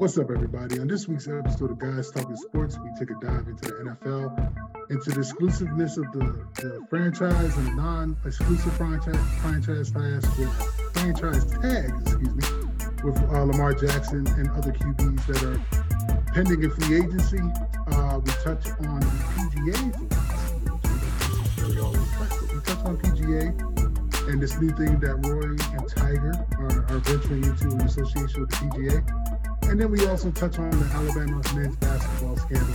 What's up, everybody? On this week's episode of Guys Talking Sports, we take a dive into the NFL, into the exclusiveness of the, the franchise and non-exclusive franchise franchise tags franchise excuse me, with uh, Lamar Jackson and other QBs that are pending in free agency. Uh, we touch on the PGA. We touch on PGA and this new thing that Rory and Tiger are, are venturing into in association with the PGA. And then we also touch on the Alabama men's basketball scandal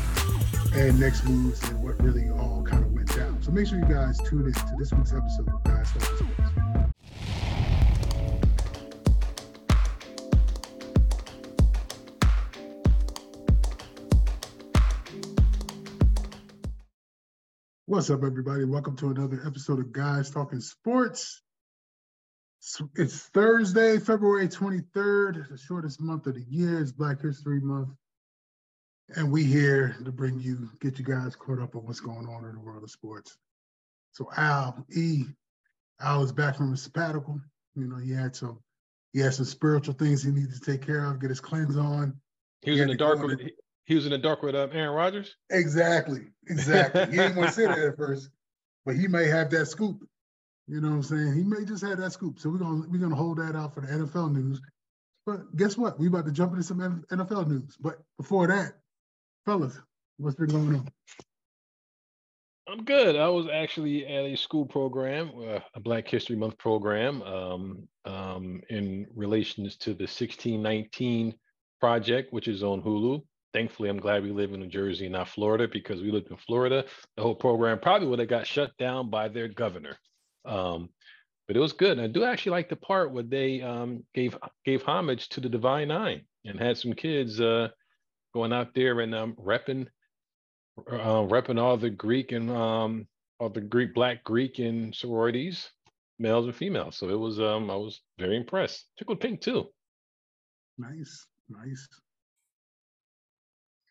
and next moves and what really all kind of went down. So make sure you guys tune in to this week's episode of Guys Sports. What's up, everybody? Welcome to another episode of Guys Talking Sports. It's Thursday, February 23rd, the shortest month of the year. It's Black History Month. And we here to bring you, get you guys caught up on what's going on in the world of sports. So Al, E, Al is back from his sabbatical. You know, he had some he had some spiritual things he needed to take care of, get his cleanse on. He was he in the dark with he was in the dark with uh, Aaron Rodgers. Exactly, exactly. he didn't want to say that at first, but he may have that scoop. You know what I'm saying? He may just have that scoop. So we're gonna we're gonna hold that out for the NFL news. But guess what? We about to jump into some NFL news. But before that, fellas, what's been going on? I'm good. I was actually at a school program, uh, a Black History Month program, um, um, in relations to the 1619 project, which is on Hulu. Thankfully, I'm glad we live in New Jersey and not Florida because we lived in Florida. The whole program probably would have got shut down by their governor. Um, but it was good. And I do actually like the part where they um, gave gave homage to the Divine Nine and had some kids uh, going out there and um, repping uh, repping all the Greek and um, all the Greek Black Greek and sororities, males and females. So it was um, I was very impressed. Tickled pink too. Nice, nice.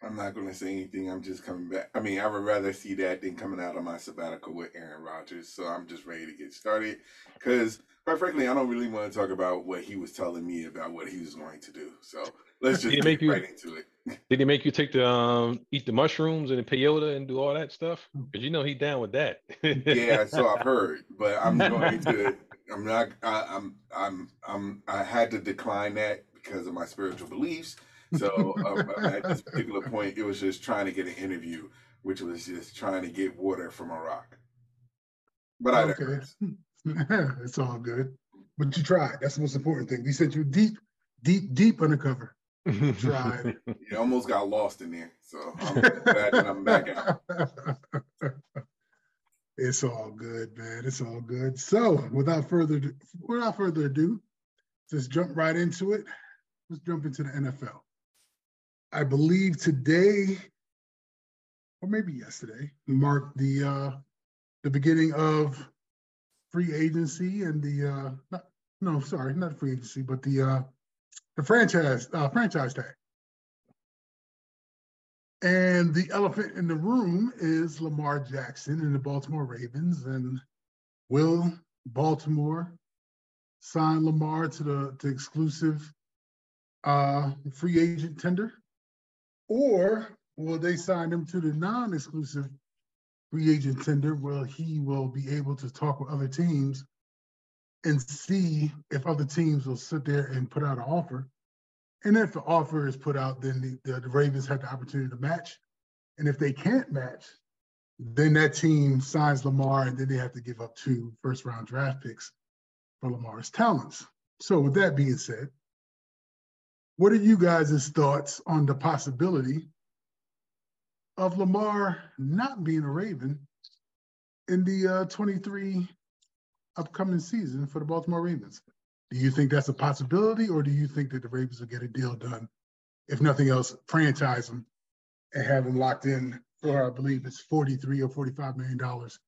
I'm not going to say anything. I'm just coming back. I mean, I would rather see that than coming out of my sabbatical with Aaron Rodgers. So I'm just ready to get started. Because, quite frankly, I don't really want to talk about what he was telling me about what he was going to do. So let's just get you, right into it. Did he make you take the um, eat the mushrooms and the peyote and do all that stuff? Because you know he's down with that. yeah, so I've heard, but I'm going to. I'm not. I, I'm. I'm. I'm. I had to decline that because of my spiritual beliefs so um, at this particular point, it was just trying to get an interview, which was just trying to get water from a rock. But I okay, it's all good. But you tried. That's the most important thing. We sent you deep, deep, deep undercover. tried. You almost got lost in there. So I'm glad that I'm back out. It's all good, man. It's all good. So, without further without further ado, just jump right into it. Let's jump into the NFL. I believe today, or maybe yesterday, marked the uh, the beginning of free agency and the uh, not, no, sorry, not free agency, but the uh, the franchise uh, franchise tag. And the elephant in the room is Lamar Jackson and the Baltimore Ravens. And will Baltimore sign Lamar to the to exclusive uh, free agent tender? Or will they sign him to the non-exclusive free agent tender where he will be able to talk with other teams and see if other teams will sit there and put out an offer. And if the offer is put out, then the, the, the Ravens have the opportunity to match. And if they can't match, then that team signs Lamar and then they have to give up two first round draft picks for Lamar's talents. So with that being said, what are you guys' thoughts on the possibility of Lamar not being a Raven in the uh, 23 upcoming season for the Baltimore Ravens? Do you think that's a possibility, or do you think that the Ravens will get a deal done? If nothing else, franchise him and have him locked in for, I believe it's 43 or 45 million dollars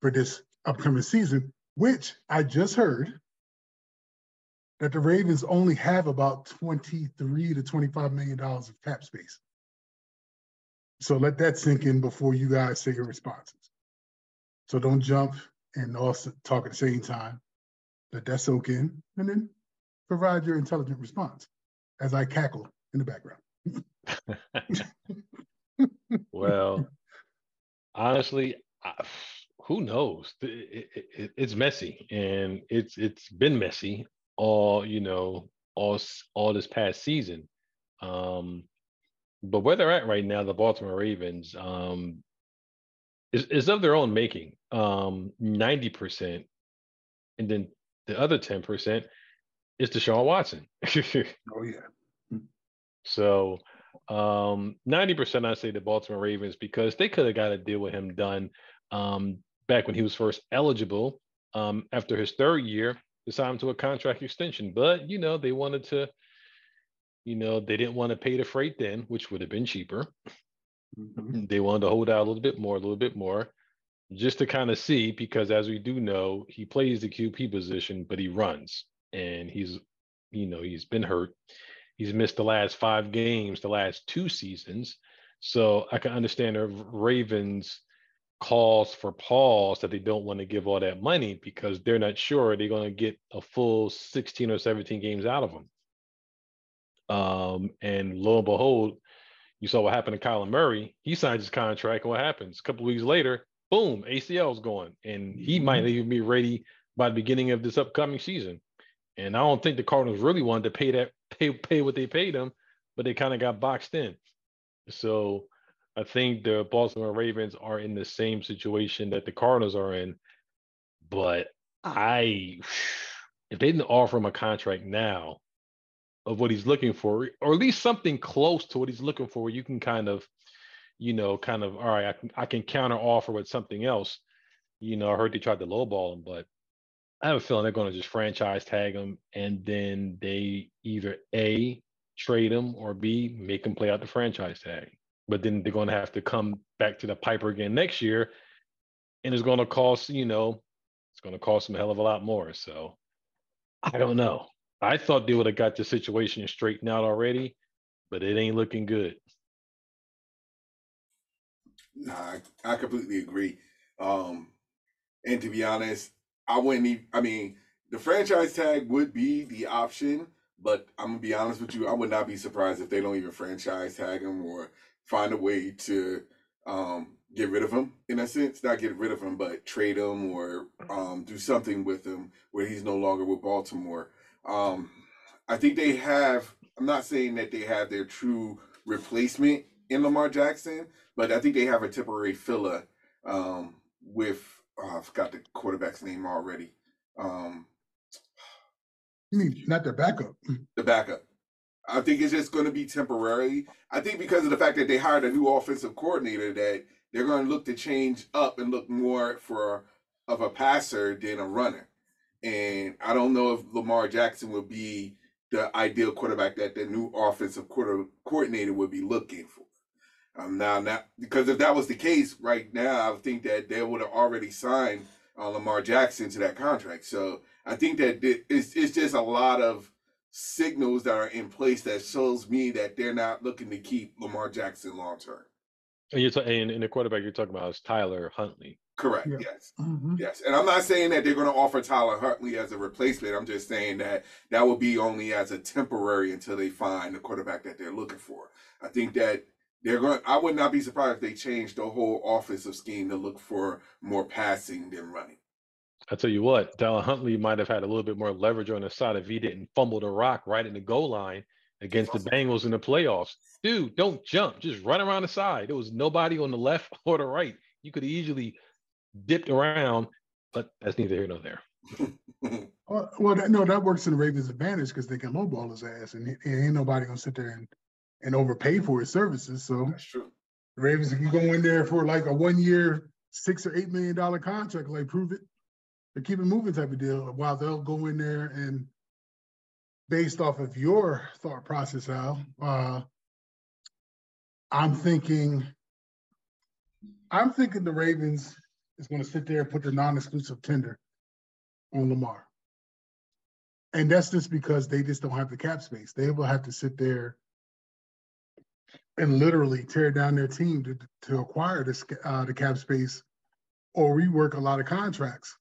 for this upcoming season, which I just heard that the Ravens only have about 23 to 25 million dollars of cap space. So let that sink in before you guys say your responses. So don't jump and also talk at the same time. Let that soak in and then provide your intelligent response as I cackle in the background. well, honestly, I, who knows? It, it, it, it's messy, and it's it's been messy all you know all all this past season. Um, but where they're at right now, the Baltimore Ravens, um, is, is of their own making. Um, 90%. And then the other 10% is Deshaun Watson. oh, yeah. So um, 90% I say the Baltimore Ravens because they could have got a deal with him done um, back when he was first eligible. Um, after his third year, to sign him to a contract extension. But, you know, they wanted to, you know, they didn't want to pay the freight then, which would have been cheaper. Mm-hmm. They wanted to hold out a little bit more, a little bit more, just to kind of see, because as we do know, he plays the QB position, but he runs and he's, you know, he's been hurt. He's missed the last five games, the last two seasons. So I can understand the Ravens calls for pause that they don't want to give all that money because they're not sure they're going to get a full 16 or 17 games out of them. Um, and lo and behold, you saw what happened to Kyler Murray. He signs his contract, and what happens? A couple weeks later, boom, ACL's going, and he mm-hmm. might even be ready by the beginning of this upcoming season. And I don't think the Cardinals really wanted to pay that pay pay what they paid him, but they kind of got boxed in. So I think the Baltimore Ravens are in the same situation that the Cardinals are in. But ah. I, if they didn't offer him a contract now of what he's looking for, or at least something close to what he's looking for, you can kind of, you know, kind of, all right, I can, I can counter offer with something else. You know, I heard they tried to lowball him, but I have a feeling they're going to just franchise tag him and then they either A, trade him or B, make him play out the franchise tag but then they're going to have to come back to the Piper again next year, and it's going to cost you know it's going to cost them a hell of a lot more. So I don't know. I thought they would have got the situation straightened out already, but it ain't looking good. Nah, I, I completely agree. Um, and to be honest, I wouldn't even. I mean, the franchise tag would be the option, but I'm gonna be honest with you. I would not be surprised if they don't even franchise tag him or find a way to um, get rid of him in a sense, not get rid of him, but trade him or um, do something with him where he's no longer with Baltimore. Um, I think they have. I'm not saying that they have their true replacement in Lamar Jackson, but I think they have a temporary filler um, with. Oh, I forgot the quarterback's name already. Um, you mean not their backup? The backup. I think it's just going to be temporary. I think because of the fact that they hired a new offensive coordinator, that they're going to look to change up and look more for of a passer than a runner. And I don't know if Lamar Jackson would be the ideal quarterback that the new offensive quarter, coordinator would be looking for. Um, now, now, because if that was the case right now, I think that they would have already signed uh, Lamar Jackson to that contract. So I think that it's, it's just a lot of signals that are in place that shows me that they're not looking to keep Lamar Jackson long term. And you're talking, and the quarterback you're talking about is Tyler Huntley. Correct. Yeah. Yes. Mm-hmm. Yes. And I'm not saying that they're going to offer Tyler Huntley as a replacement. I'm just saying that that will be only as a temporary until they find the quarterback that they're looking for. I think that they're going. I would not be surprised if they change the whole offensive scheme to look for more passing than running. I tell you what, Tyler Huntley might have had a little bit more leverage on his side if he didn't fumble the rock right in the goal line against the Bengals in the playoffs. Dude, don't jump, just run around the side. There was nobody on the left or the right. You could easily dipped around, but that's neither here nor there. well, well that, no, that works in the Ravens' advantage because they can lowball his ass, and, and ain't nobody gonna sit there and, and overpay for his services. So that's true. The Ravens can go in there for like a one year, six or eight million dollar contract, like prove it the keep it moving type of deal, while they'll go in there and based off of your thought process, Al, uh, I'm thinking, I'm thinking the Ravens is going to sit there and put the non-exclusive tender on Lamar. And that's just because they just don't have the cap space. They will have to sit there and literally tear down their team to, to acquire this, uh, the cap space or rework a lot of contracts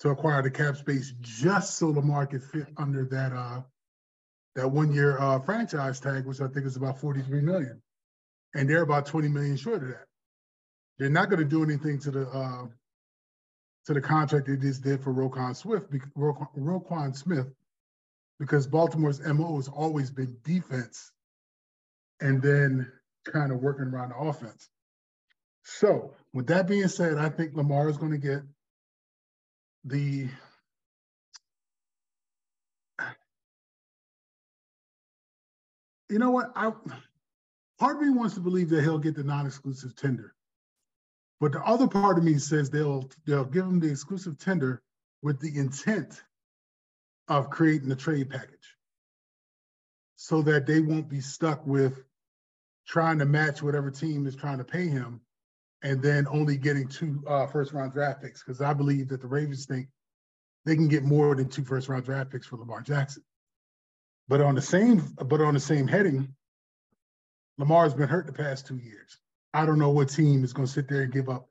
to acquire the cap space just so Lamar could fit under that uh that one year uh, franchise tag, which I think is about 43 million. And they're about 20 million short of that. They're not going to do anything to the uh, to the contract they just did for Roquan Swift, Ro- Roquan Smith, because Baltimore's MO has always been defense and then kind of working around the offense. So, with that being said, I think Lamar is going to get the you know what? I part of me wants to believe that he'll get the non-exclusive tender. But the other part of me says they'll they'll give him the exclusive tender with the intent of creating a trade package so that they won't be stuck with trying to match whatever team is trying to pay him and then only getting two uh, first round draft picks because I believe that the Ravens think they can get more than two first round draft picks for Lamar Jackson. But on the same but on the same heading, Lamar's been hurt the past two years. I don't know what team is going to sit there and give up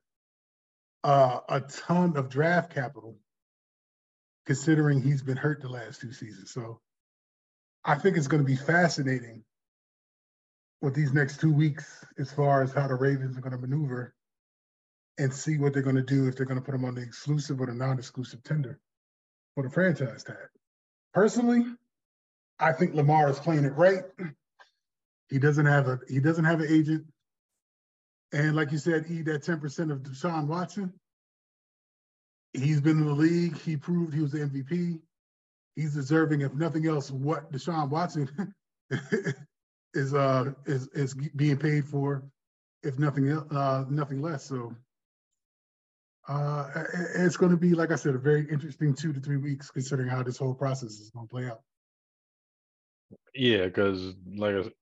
uh, a ton of draft capital, considering he's been hurt the last two seasons. So I think it's going to be fascinating with these next two weeks as far as how the Ravens are going to maneuver and see what they're going to do if they're going to put them on the exclusive or the non-exclusive tender for the franchise tag. Personally, I think Lamar is playing it right. He doesn't have a he doesn't have an agent. And like you said, eat that 10% of Deshaun Watson. He's been in the league. He proved he was the MVP. He's deserving, if nothing else, what Deshaun Watson is uh is is being paid for, if nothing uh nothing less. So uh it's going to be, like I said, a very interesting two to three weeks, considering how this whole process is going to play out. Yeah, because like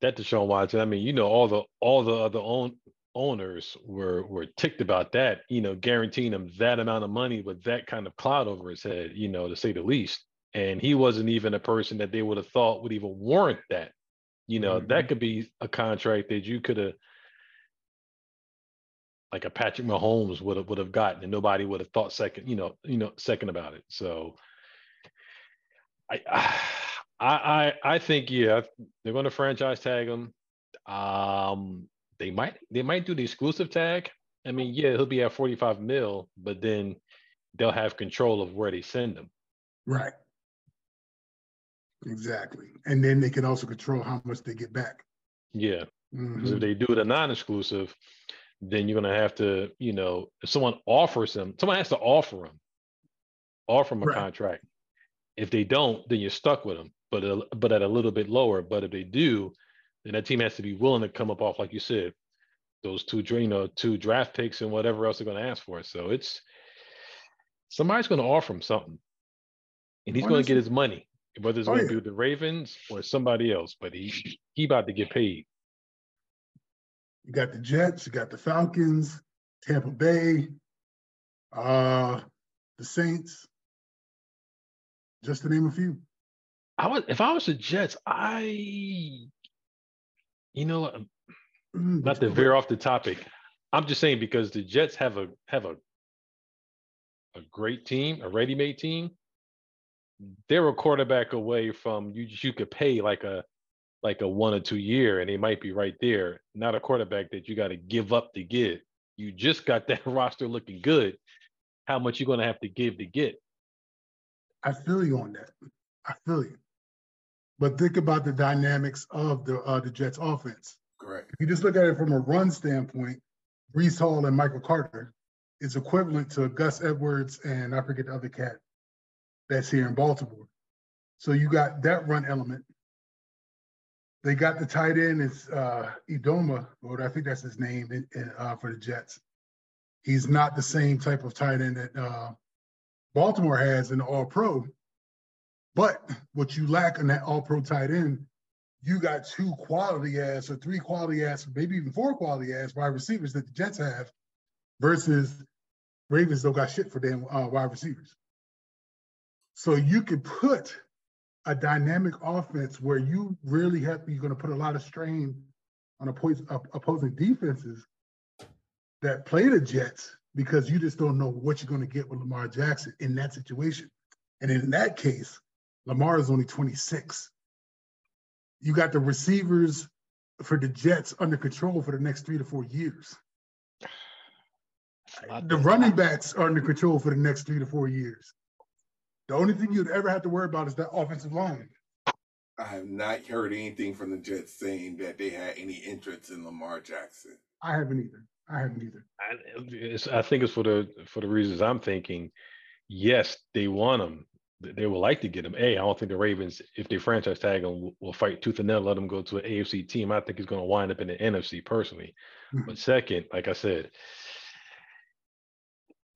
that Deshaun Watson, I mean, you know, all the all the other own owners were were ticked about that, you know, guaranteeing him that amount of money with that kind of cloud over his head, you know, to say the least. And he wasn't even a person that they would have thought would even warrant that. You know, mm-hmm. that could be a contract that you could have like a Patrick Mahomes would have would have gotten and nobody would have thought second, you know, you know, second about it. So I, I I, think yeah, they're going to franchise tag him. Um, they might they might do the exclusive tag. I mean, yeah, he'll be at 45 mil, but then they'll have control of where they send him. Right. Exactly. And then they can also control how much they get back. Yeah. Because mm-hmm. if they do it a non-exclusive, then you're gonna have to, you know, if someone offers him, someone has to offer him, offer him a right. contract. If they don't, then you're stuck with them but a, but at a little bit lower. But if they do, then that team has to be willing to come up off, like you said, those two, you know, two draft picks and whatever else they're going to ask for. So it's somebody's going to offer him something, and he's oh, going to get his money, whether it's oh, going to yeah. be the Ravens or somebody else. But he he about to get paid. You got the Jets, you got the Falcons, Tampa Bay, uh, the Saints, just to name a few. I was if I was the Jets, I you know mm, not to veer off the topic. I'm just saying because the Jets have a have a a great team, a ready-made team. They're a quarterback away from you. You could pay like a like a one or two year, and they might be right there. Not a quarterback that you got to give up to get. You just got that roster looking good. How much you going to have to give to get? I feel you on that. I feel you. But think about the dynamics of the uh, the Jets offense. Correct. If you just look at it from a run standpoint, Breece Hall and Michael Carter is equivalent to Gus Edwards and I forget the other cat that's here in Baltimore. So you got that run element. They got the tight end It's uh, Idoma, or I think that's his name in, in, uh, for the Jets. He's not the same type of tight end that uh, Baltimore has in the All Pro. But what you lack in that all pro tight end, you got two quality ass or three quality ass, maybe even four quality ass wide receivers that the Jets have versus Ravens don't got shit for them uh, wide receivers. So you could put a dynamic offense where you really have you're going to put a lot of strain on opposing defenses that play the Jets because you just don't know what you're going to get with Lamar Jackson in that situation. And in that case, Lamar is only 26. You got the receivers for the Jets under control for the next three to four years. The running backs are under control for the next three to four years. The only thing you'd ever have to worry about is that offensive line. I have not heard anything from the Jets saying that they had any interest in Lamar Jackson. I haven't either. I haven't either. I, I think it's for the for the reasons I'm thinking. Yes, they want him. They would like to get him. A, I don't think the Ravens, if they franchise tag him, will, will fight tooth and nail, let him go to an AFC team. I think he's going to wind up in the NFC personally. Mm-hmm. But second, like I said,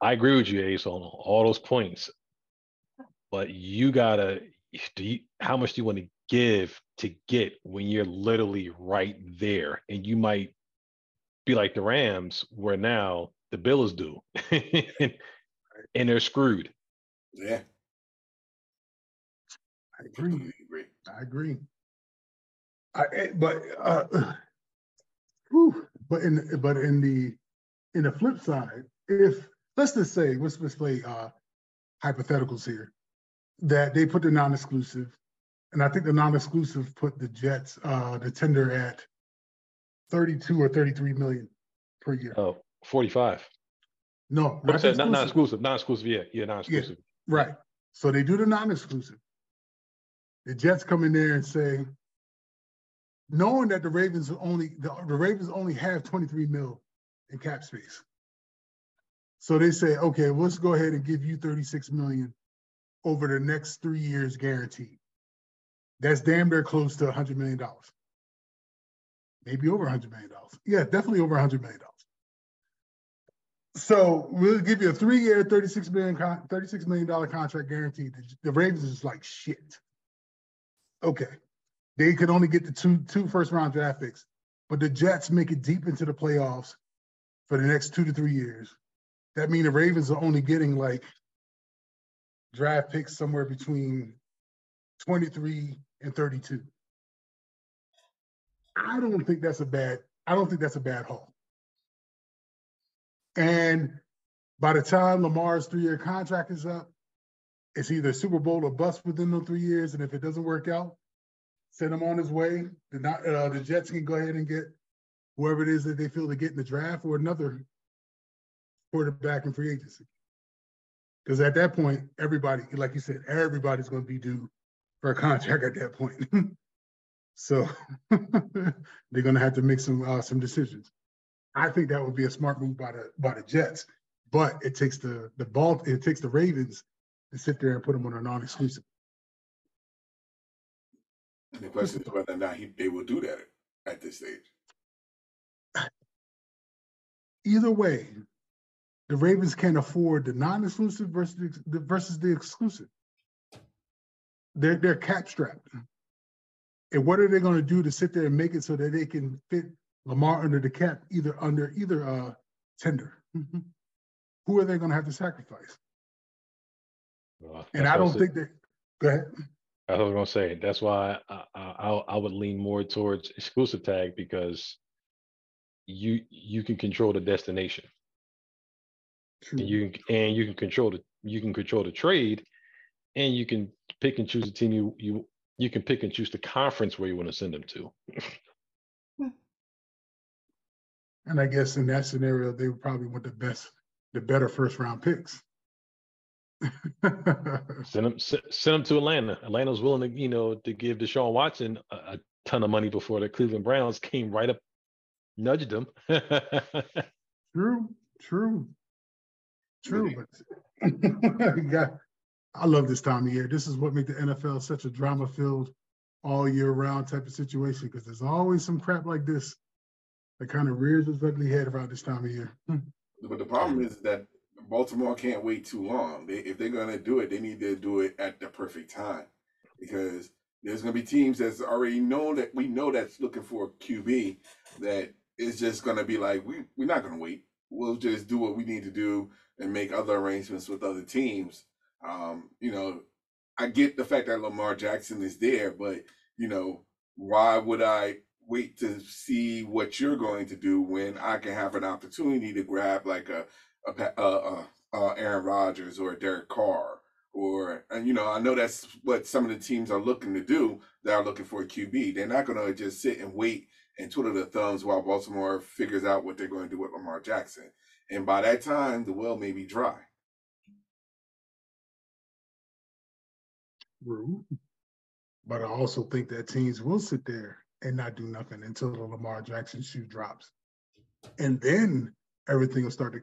I agree with you, Ace, on all those points. But you gotta do you, how much do you want to give to get when you're literally right there? And you might be like the Rams, where now the bill is due and they're screwed. Yeah. I agree. I agree. I, eh, but uh, whew, but in but in the in the flip side, if let's just say let's let's play uh, hypotheticals here that they put the non-exclusive, and I think the non-exclusive put the Jets uh, the tender at 32 or 33 million per year. Oh, 45. No, not, exclusive. not, not exclusive. Not exclusive. Yeah, yeah, non-exclusive. Yeah, right. So they do the non-exclusive. The Jets come in there and say, knowing that the Ravens only the, the Ravens only have 23 mil in cap space. So they say, okay, let's go ahead and give you 36 million over the next three years guaranteed. That's damn near close to $100 million. Maybe over $100 million. Yeah, definitely over $100 million. So we'll give you a three-year, $36 million, $36 million contract guaranteed. The Ravens is like shit. Okay. They could only get the two two first round draft picks, but the Jets make it deep into the playoffs for the next two to three years. That means the Ravens are only getting like draft picks somewhere between 23 and 32. I don't think that's a bad, I don't think that's a bad haul. And by the time Lamar's three-year contract is up, it's either Super Bowl or bust within those three years. And if it doesn't work out, send him on his way. The, uh, the Jets can go ahead and get whoever it is that they feel to get in the draft or another quarterback in free agency. Because at that point, everybody, like you said, everybody's going to be due for a contract at that point. so they're going to have to make some uh, some decisions. I think that would be a smart move by the by the Jets, but it takes the the ball it takes the Ravens to sit there and put them on a non-exclusive. And the question is whether or not he, they will do that at this stage. Either way, the Ravens can't afford the non-exclusive versus the, versus the exclusive. They're they're cap strapped. And what are they going to do to sit there and make it so that they can fit Lamar under the cap, either under either uh, tender? Mm-hmm. Who are they going to have to sacrifice? Well, and I don't think that. Go ahead. I was going to say that's why I, I, I would lean more towards exclusive tag because you you can control the destination. True. And you and you can control the you can control the trade, and you can pick and choose the team you you you can pick and choose the conference where you want to send them to. and I guess in that scenario, they would probably want the best, the better first round picks. send them send them to Atlanta. Atlanta's willing to you know to give Deshaun Watson a, a ton of money before the Cleveland Browns came right up, nudged them. true, true. True, but yeah, I love this time of year. This is what makes the NFL such a drama-filled, all year round type of situation because there's always some crap like this that kind of rears its ugly head around this time of year. Hmm. But the problem is that Baltimore can't wait too long. They, if they're going to do it, they need to do it at the perfect time because there's going to be teams that's already know that we know that's looking for a QB that is just going to be like, we, we're not going to wait. We'll just do what we need to do and make other arrangements with other teams. Um, you know, I get the fact that Lamar Jackson is there, but you know, why would I wait to see what you're going to do when I can have an opportunity to grab like a a, a, a, a Aaron Rodgers or a Derek Carr or and you know I know that's what some of the teams are looking to do. They are looking for a QB. They're not going to just sit and wait and twiddle their thumbs while Baltimore figures out what they're going to do with Lamar Jackson. And by that time, the well may be dry. True. But I also think that teams will sit there and not do nothing until the Lamar Jackson shoe drops. And then everything will start to.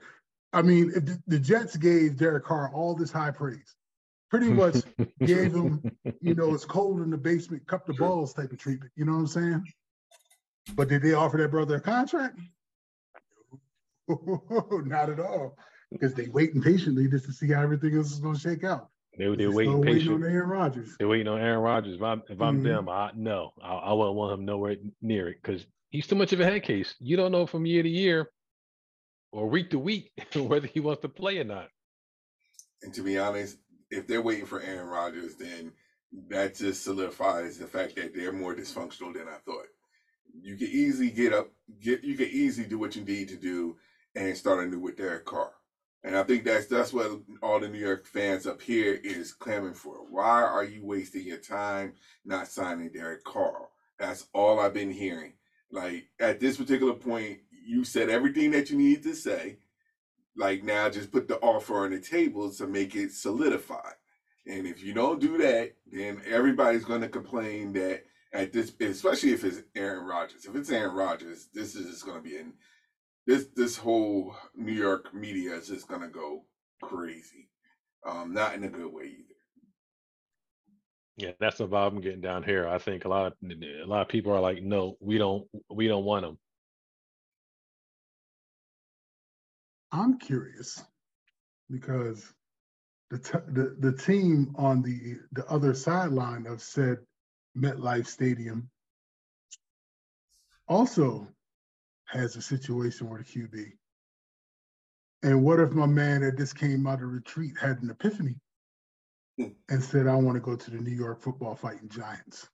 I mean, if the, the Jets gave Derek Carr all this high praise, pretty much gave him, you know, it's cold in the basement, cup the balls type of treatment. You know what I'm saying? But did they offer that brother a contract? Not at all. Because they waiting patiently just to see how everything else is going to shake out. They they waiting waiting patient. on Aaron Rodgers. They're waiting on Aaron Rodgers. If I'm, if I'm Mhm. them, I no, I, I wouldn't want him nowhere near it because he's too much of a head case. You don't know from year to year or week to week whether he wants to play or not. And to be honest, if they're waiting for Aaron Rodgers, then that just solidifies the fact that they're more dysfunctional than I thought. You can easily get up, get you can easily do what you need to do and start anew with Derek Carr. And I think that's that's what all the New York fans up here is clamoring for. Why are you wasting your time not signing Derek Carr? That's all I've been hearing. Like at this particular point, you said everything that you needed to say. Like now, just put the offer on the table to make it solidify. And if you don't do that, then everybody's going to complain that at this, especially if it's Aaron Rodgers. If it's Aaron Rodgers, this is going to be in this this whole New York media is just going to go crazy. Um, not in a good way either. Yeah, that's the vibe I'm getting down here. I think a lot of a lot of people are like, no, we don't we don't want them. I'm curious because the, t- the the team on the the other sideline of said MetLife Stadium also has a situation with a QB. And what if my man that just came out of retreat had an epiphany Hmm. and said, I want to go to the New York football fighting giants?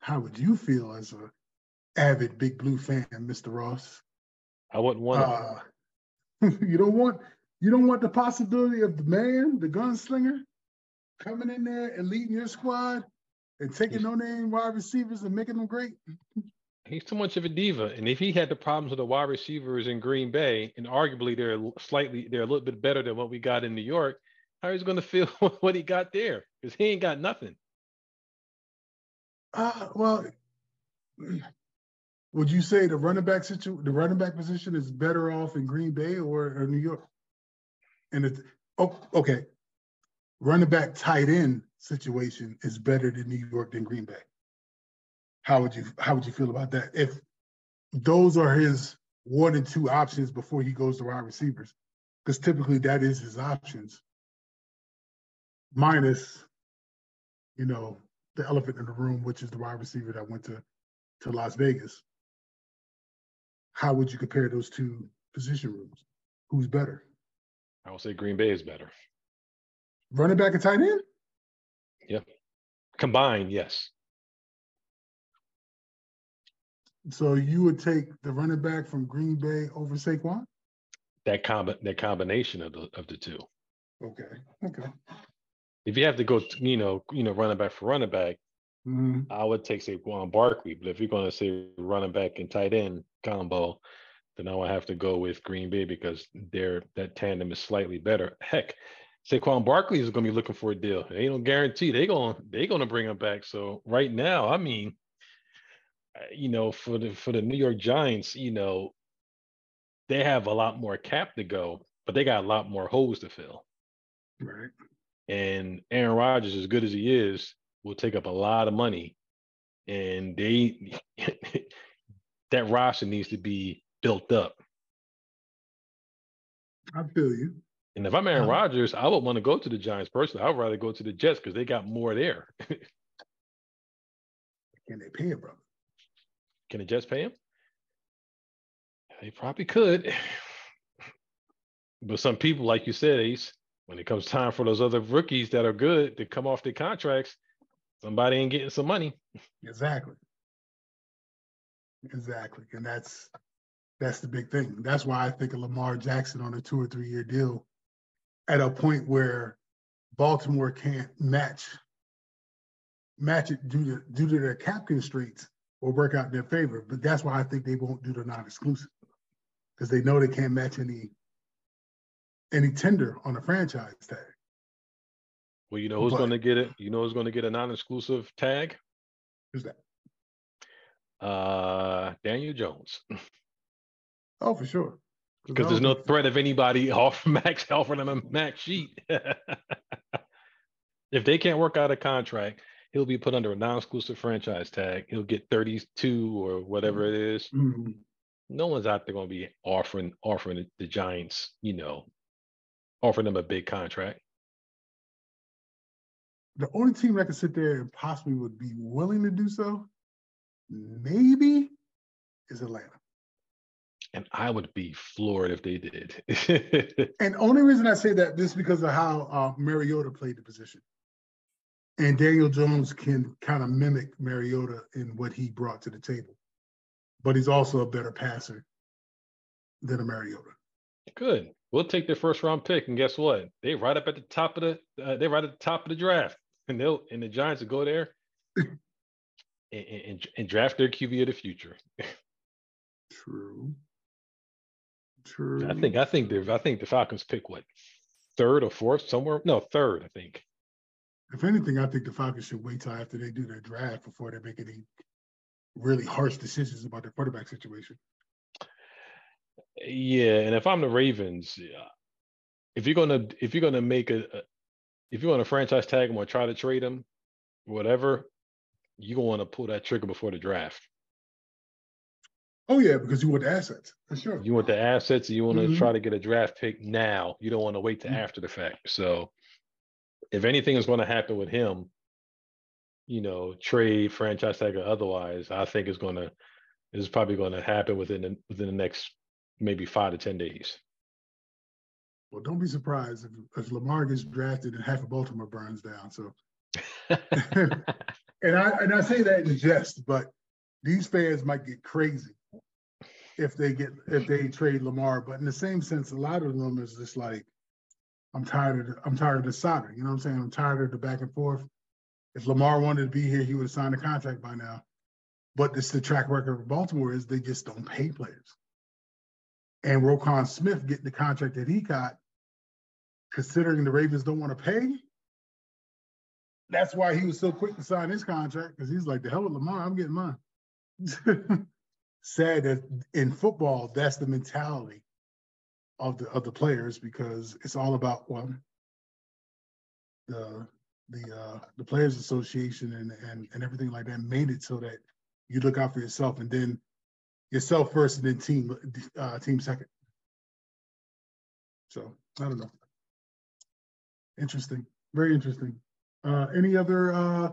How would you feel as a avid Big Blue fan, Mr. Ross? I wouldn't want him. Uh, you don't want you don't want the possibility of the man, the gunslinger, coming in there and leading your squad and taking no name wide receivers and making them great. He's too much of a diva. And if he had the problems with the wide receivers in Green Bay, and arguably they're slightly they're a little bit better than what we got in New York, how he's going to feel what he got there? Because he ain't got nothing. Uh, well, would you say the running back situ the running back position is better off in Green Bay or, or New York? And it's oh, okay. Running back tight end situation is better than New York than Green Bay. How would you how would you feel about that? If those are his one and two options before he goes to wide receivers, because typically that is his options. Minus, you know, the elephant in the room, which is the wide receiver that went to to Las Vegas. How would you compare those two position rooms? Who's better? I would say Green Bay is better. Running back and tight end? Yep. Combined, yes. So you would take the running back from Green Bay over Saquon? That comb that combination of the of the two. Okay. Okay. If you have to go, you know, you know, running back for running back, Mhm. I would take Saquon Barkley. But if you're going to say running back and tight end combo, then I would have to go with Green Bay because their that tandem is slightly better. Heck, Saquon Barkley is going to be looking for a deal. Ain't no guarantee they going they going to bring him back. So right now, I mean, you know, for the for the New York Giants, you know, they have a lot more cap to go, but they got a lot more holes to fill. Right. And Aaron Rodgers, as good as he is, will take up a lot of money. And they that roster needs to be built up. I feel you. And if I'm Aaron Uh-huh. Rodgers, I would want to go to the Giants personally. I'd rather go to the Jets because they got more there. Can they pay it, brother? Can the Jets pay him? They probably could. But some people, like you said, Ace, when it comes time for those other rookies that are good to come off their contracts, somebody ain't getting some money. Exactly. Exactly. And that's that's the big thing. That's why I think of Lamar Jackson on a two or three year deal at a point where Baltimore can't match match it due to due to their cap constraints will work out in their favor. But that's why I think they won't do the non-exclusive because they know they can't match any any tender on a franchise tag. Well, you know who's going to get it. You know who's going to get a non-exclusive tag. Who's that? Uh, Daniel Jones. Oh, for sure. Because there's no threat of anybody off max offering them a max sheet. if they can't work out a contract, he'll be put under a non-exclusive franchise tag. He'll get 32 or whatever it is. Mm-hmm. No one's out there going to be offering offering the Giants, you know, offering them a big contract. The only team that could sit there and possibly would be willing to do so, maybe, is Atlanta. And I would be floored if they did. and only reason I say that because of how uh, Mariota played the position. And Daniel Jones can kind of mimic Mariota in what he brought to the table. But he's also a better passer than a Mariota. Good. We'll take their first round pick, and guess what? They right up at the top of the uh, they right at the top of the draft, and they'll and the Giants will go there and, and, and draft their QB of the future. True. True. I think I think the I think the Falcons pick what third or fourth somewhere. No, third. I think. If anything, I think the Falcons should wait till after they do their draft before they make any really harsh decisions about their quarterback situation. Yeah, and if I'm the Ravens, if you're gonna if you're gonna make a, a if you want to franchise tag them or try to trade them, whatever, you're gonna want to pull that trigger before the draft. Oh yeah, because you want the assets for sure. You want the assets. And you want to mm-hmm. try to get a draft pick now. You don't want to wait to mm-hmm. after the fact. So, if anything is going to happen with him, you know, trade, franchise tag, or otherwise, I think it's going to is probably going to happen within the, within the next maybe five to ten days. Well, don't be surprised if, if Lamar gets drafted and half of Baltimore burns down. So, and I and I say that in jest, but these fans might get crazy if they get if they trade Lamar. But in the same sense, a lot of them is just like, I'm tired of I'm tired of the soldering. You know what I'm saying? I'm tired of the back and forth. If Lamar wanted to be here, he would have signed a contract by now. But this the track record of Baltimore is they just don't pay players. And Roquan Smith getting the contract that he got, considering the Ravens don't want to pay. That's why he was so quick to sign his contract because he's like, the hell with Lamar, I'm getting mine. sad that in football, that's the mentality of the of the players because it's all about one the the uh, the players association and, and and everything like that made it so that you look out for yourself and then yourself first and then team uh, team second. So I don't know. Interesting, very interesting. Uh, any other uh,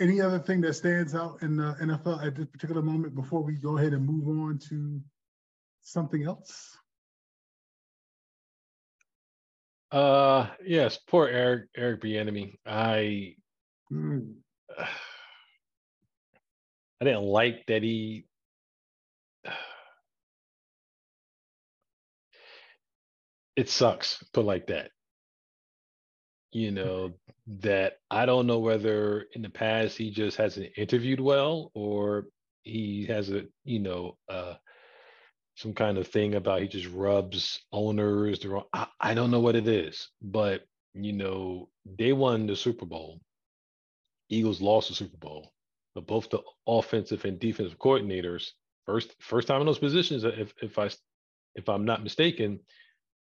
any other thing that stands out in the NFL at this particular moment before we go ahead and move on to something else? Uh yes, poor Eric Eric Bieniemy. I mm. I didn't like that he it sucks put like that you know, that I don't know whether in the past he just hasn't interviewed well or he has a, you know, uh, some kind of thing about he just rubs owners the wrong. I, I don't know what it is, but you know, they won the Super Bowl. Eagles lost the Super Bowl, but both the offensive and defensive coordinators, first first time in those positions, if if I if I'm not mistaken,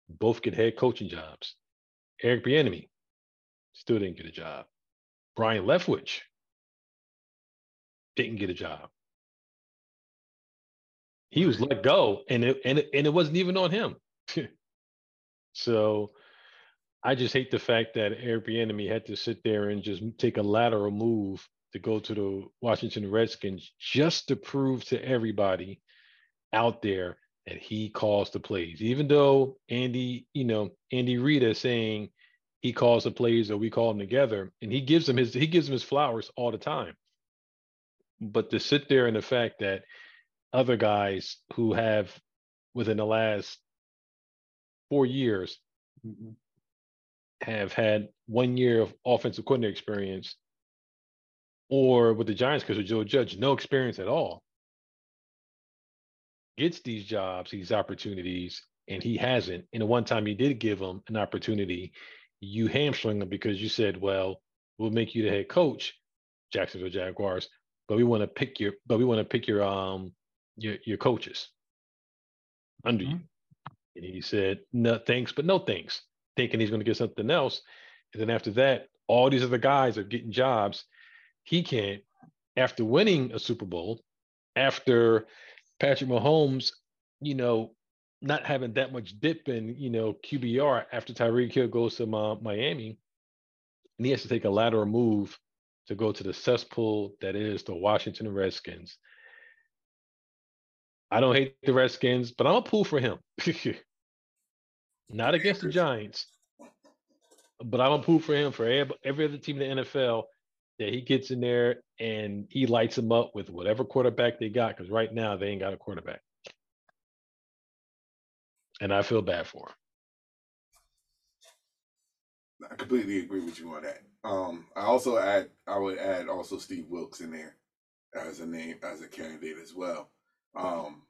both get head coaching jobs. Eric Bieniemy, still didn't get a job. Byron Leftwich didn't get a job. He was let go, and it and it, and it wasn't even on him. so I just hate the fact that Bieniemy had to sit there and just take a lateral move to go to the Washington Redskins just to prove to everybody out there that he calls the plays. Even though Andy, you know, Andy Reid is saying he calls the plays or we call them together and he gives them his he gives them his flowers all the time but to sit there and the fact that other guys who have within the last four years have had one year of offensive coordinator experience, or with the Giants, because of Joe Judge, no experience at all, gets these jobs, these opportunities, and he hasn't. And the one time you did give him an opportunity, you hamstring him because you said, "Well, we'll make you the head coach, Jacksonville Jaguars, but we want to pick your, but we want to pick your um your your coaches under mm-hmm. you." And he said, "No thanks, but no thanks," thinking he's going to get something else. And then after that, all these other guys are getting jobs. He can't. After winning a Super Bowl, after Patrick Mahomes, you know, not having that much dip in, you know, QBR after Tyreek Hill goes to Miami, and he has to take a lateral move to go to the cesspool that is the Washington Redskins. I don't hate the Redskins, but I'm a pull for him. Not against the Giants, but I'm a pull for him for every other team in the NFL that he gets in there and he lights them up with whatever quarterback they got. Because right now they ain't got a quarterback, and I feel bad for him. I completely agree with you on that. Um, I also add, I would add also Steve Wilks in there as a name as a candidate as well. Um,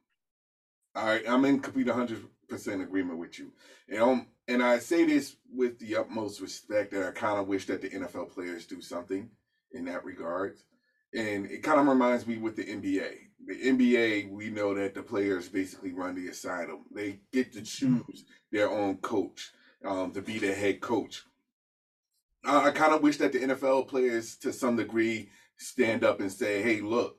I I'm in complete 100 percent agreement with you. And um, and I say this with the utmost respect that I kind of wish that the NFL players do something in that regard. And it kind of reminds me with the NBA. The NBA, we know that the players basically run the asylum. They get to choose their own coach um, to be the head coach. I kind of wish that the NFL players, to some degree, stand up and say, "Hey, look,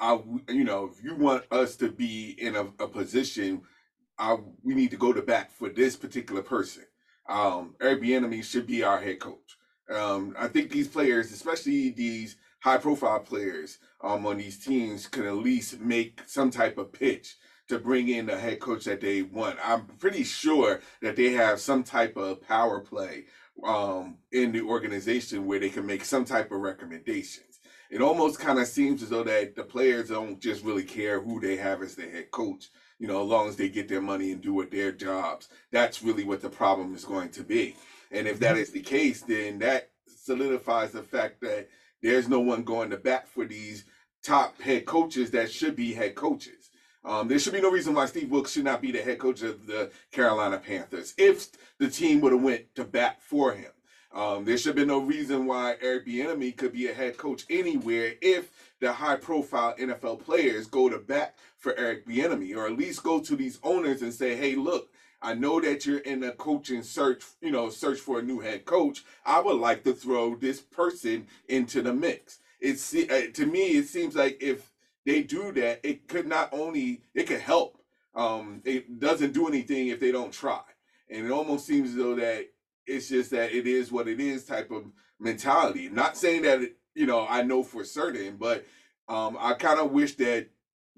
I, you know, if you want us to be in a, a position, I, we need to go to bat for this particular person. Um, Eric Bieniemy should be our head coach. Um, I think these players, especially these high profile players um, on these teams, can at least make some type of pitch to bring in the head coach that they want. I'm pretty sure that they have some type of power play um, in the organization where they can make some type of recommendations. It almost kind of seems as though that the players don't just really care who they have as their head coach. You know, as long as they get their money and do what their jobs, that's really what the problem is going to be. And if that mm-hmm. the case, then that solidifies the fact that there's no one going to bat for these top head coaches that should be head coaches. Um, there should be no reason why Steve Wilks should not be the head coach of the Carolina Panthers if the team would have went to bat for him. Um, there should be no reason why Eric Bieniemy could be a head coach anywhere if the high-profile NFL players go to bat for Eric Bieniemy, or at least go to these owners and say, "Hey, look, I know that you're in a coaching search, you know, search for a new head coach. I would like to throw this person into the mix. It's uh, to me, it seems like if they do that, it could not only it could help. Um, it doesn't do anything if they don't try, and it almost seems as though that it's just that it is what it is type of mentality. Not saying that you know I know for certain, but um, I kind of wish that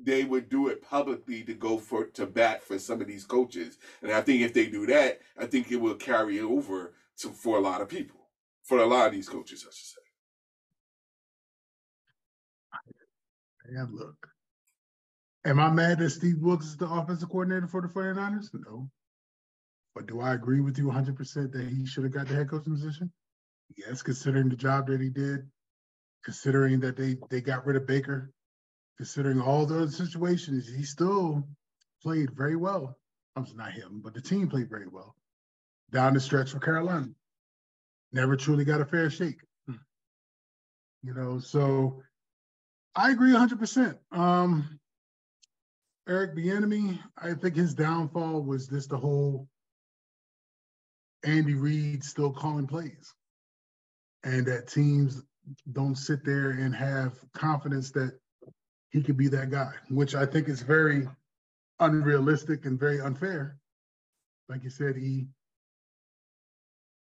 they would do it publicly to go for to bat for some of these coaches. And I think if they do that, I think it will carry over to for a lot of people, for a lot of these coaches, I should say. And look, am I mad that Steve Wilks is the offensive coordinator for the 49ers? No. But do I agree with you 100% that he should have got the head coaching position? Yes, considering the job that he did, considering that they they got rid of Baker considering all the other situations, he still played very well. I'm not him, but the team played very well down the stretch for Carolina. Never truly got a fair shake. You know, so I agree 100%. Um, Eric Bieniemy, I think his downfall was just the whole Andy Reid still calling plays, and that teams don't sit there and have confidence that he could be that guy, which I think is very unrealistic and very unfair. Like you said, he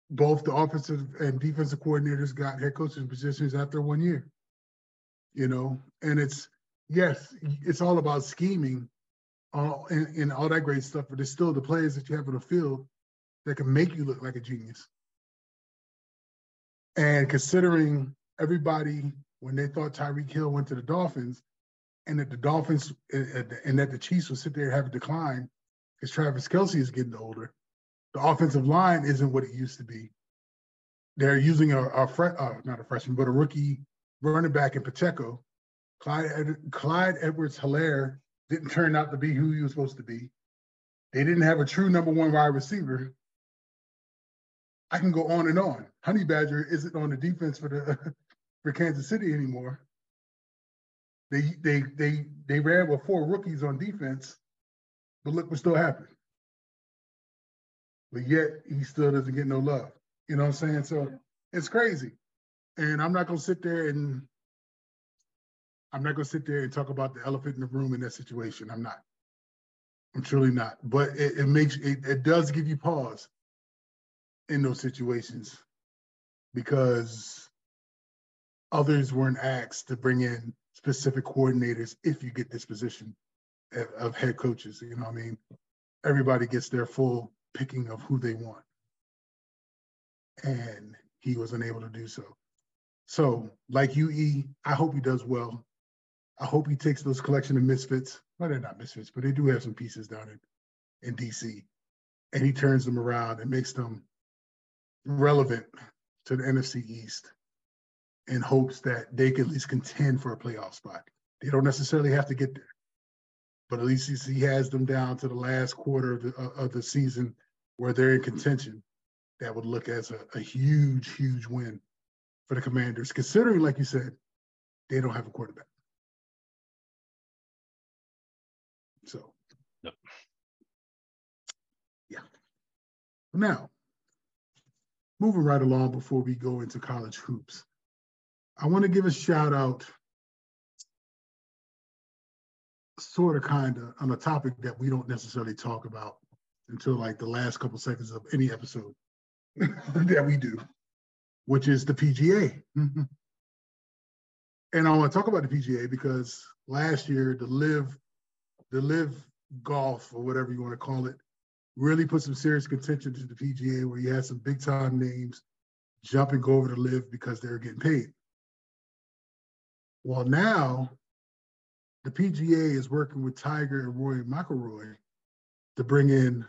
both the offensive and defensive coordinators got head coaching positions after one year. You know, and it's yes, it's all about scheming, all and, and all that great stuff, but it's still the players that you have on the field that can make you look like a genius. And considering everybody when they thought Tyreek Hill went to the Dolphins, and that the Dolphins and that the Chiefs would sit there and have a decline because Travis Kelce is getting older. The offensive line isn't what it used to be. they're using a, a fre- uh, not a freshman, but a rookie running back in Pacheco. Clyde, Ed- Clyde Edwards Helaire didn't turn out to be who he was supposed to be. They didn't have a true number one wide receiver. I can go on and on. Honey Badger isn't on the defense for the for Kansas City anymore. They they they they ran with four rookies on defense, but look what still happened. But yet he still doesn't get no love. You know what I'm saying? So it's crazy. And I'm not gonna sit there and I'm not gonna sit there and talk about the elephant in the room in that situation. I'm not. I'm truly not. But it, it makes it, it does give you pause in those situations because others weren't asked to bring in specific coordinators if you get this position of, head coaches. You know what I mean? Everybody gets their full picking of who they want. And he was unable to do so. So, like UE, I hope he does well. I hope he takes those collection of misfits. Well, they're not misfits, but they do have some pieces down in, in DC. And he turns them around and makes them relevant to the NFC East in hopes that they can at least contend for a playoff spot. They don't necessarily have to get there, but at least he has them down to the last quarter of the, uh, of the season where they're in contention. That would look as a, a huge, huge win for the Commanders, considering, like you said, they don't have a quarterback. So, no. yeah. Now, moving right along before we go into college hoops, I want to give a shout out, sort of, kind of, on a topic that we don't necessarily talk about until like the last couple seconds of any episode that we do, which is the PGA. and I want to talk about the PGA because last year the LIV, the LIV golf or whatever you want to call it, really put some serious contention to the PGA where you had some big time names jump and go over to LIV because they were getting paid. Well, now the PGA is working with Tiger and Rory McIlroy to bring in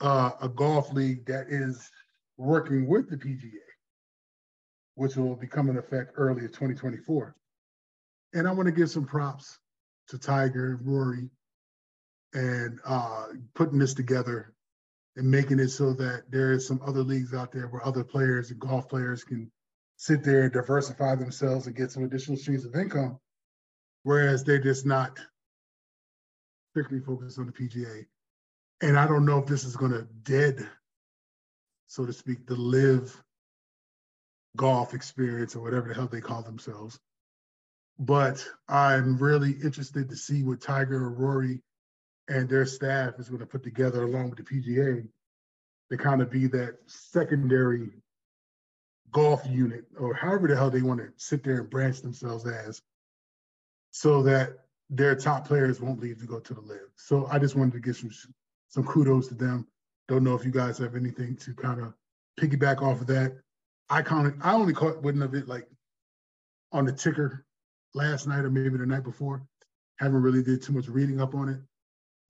uh, a golf league that is working with the PGA, which will become in effect early of 2024. And I want to give some props to Tiger and Rory and uh, putting this together and making it so that there is some other leagues out there where other players and golf players can sit there and diversify themselves and get some additional streams of income, whereas they're just not strictly focused on the PGA. And I don't know if this is going to dead, so to speak, the LIV golf experience or whatever the hell they call themselves. But I'm really interested to see what Tiger or Rory and their staff is going to put together along with the PGA to kind of be that secondary golf unit or however the hell they want to sit there and branch themselves as so that their top players won't leave to go to the LIV. So I just wanted to give some some kudos to them. Don't know if you guys have anything to kind of piggyback off of that. I of I only caught wind of it like on the ticker last night or maybe the night before. Haven't really did too much reading up on it.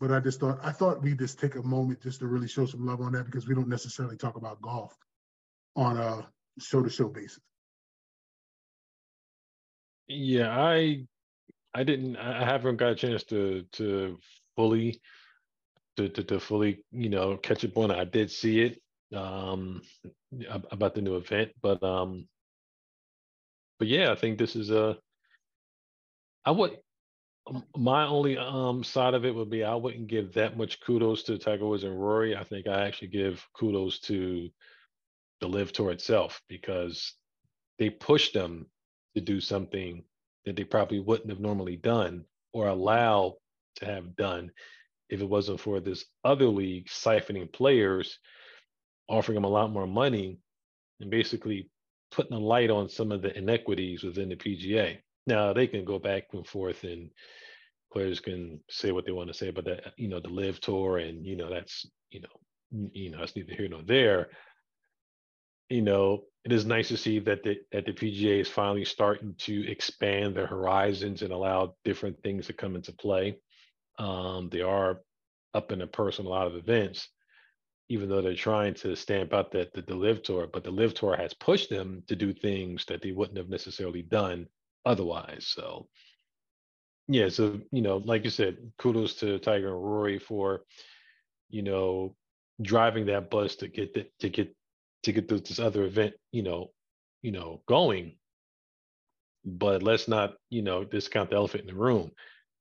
But I just thought I thought we just take a moment just to really show some love on that because we don't necessarily talk about golf on a show to show basis. Yeah, I I didn't I haven't got a chance to to fully to to, to fully, you know, catch up on it. I did see it um about the new event, but um but yeah, I think this is a I would my only um side of it would be I wouldn't give that much kudos to Tiger Woods and Rory. I think I actually give kudos to the LIV tour itself because they pushed them to do something that they probably wouldn't have normally done or allow to have done if it wasn't for this other league siphoning players, offering them a lot more money, and basically putting a light on some of the inequities within the PGA. Now they can go back and forth and players can say what they want to say about that, you know, the LIV tour and you know that's you know, you know, it's neither here nor there you know, it is nice to see that the that the PGA is finally starting to expand their horizons and allow different things to come into play. Um, they are up in the purse in a lot of events, even though they're trying to stamp out that the, the LIV tour, but the LIV tour has pushed them to do things that they wouldn't have necessarily done otherwise. So yeah, so you know, like you said, kudos to Tiger and Rory for, you know, driving that bus to get the, to get to get this other event, you know, you know, going. But let's not, you know, discount the elephant in the room.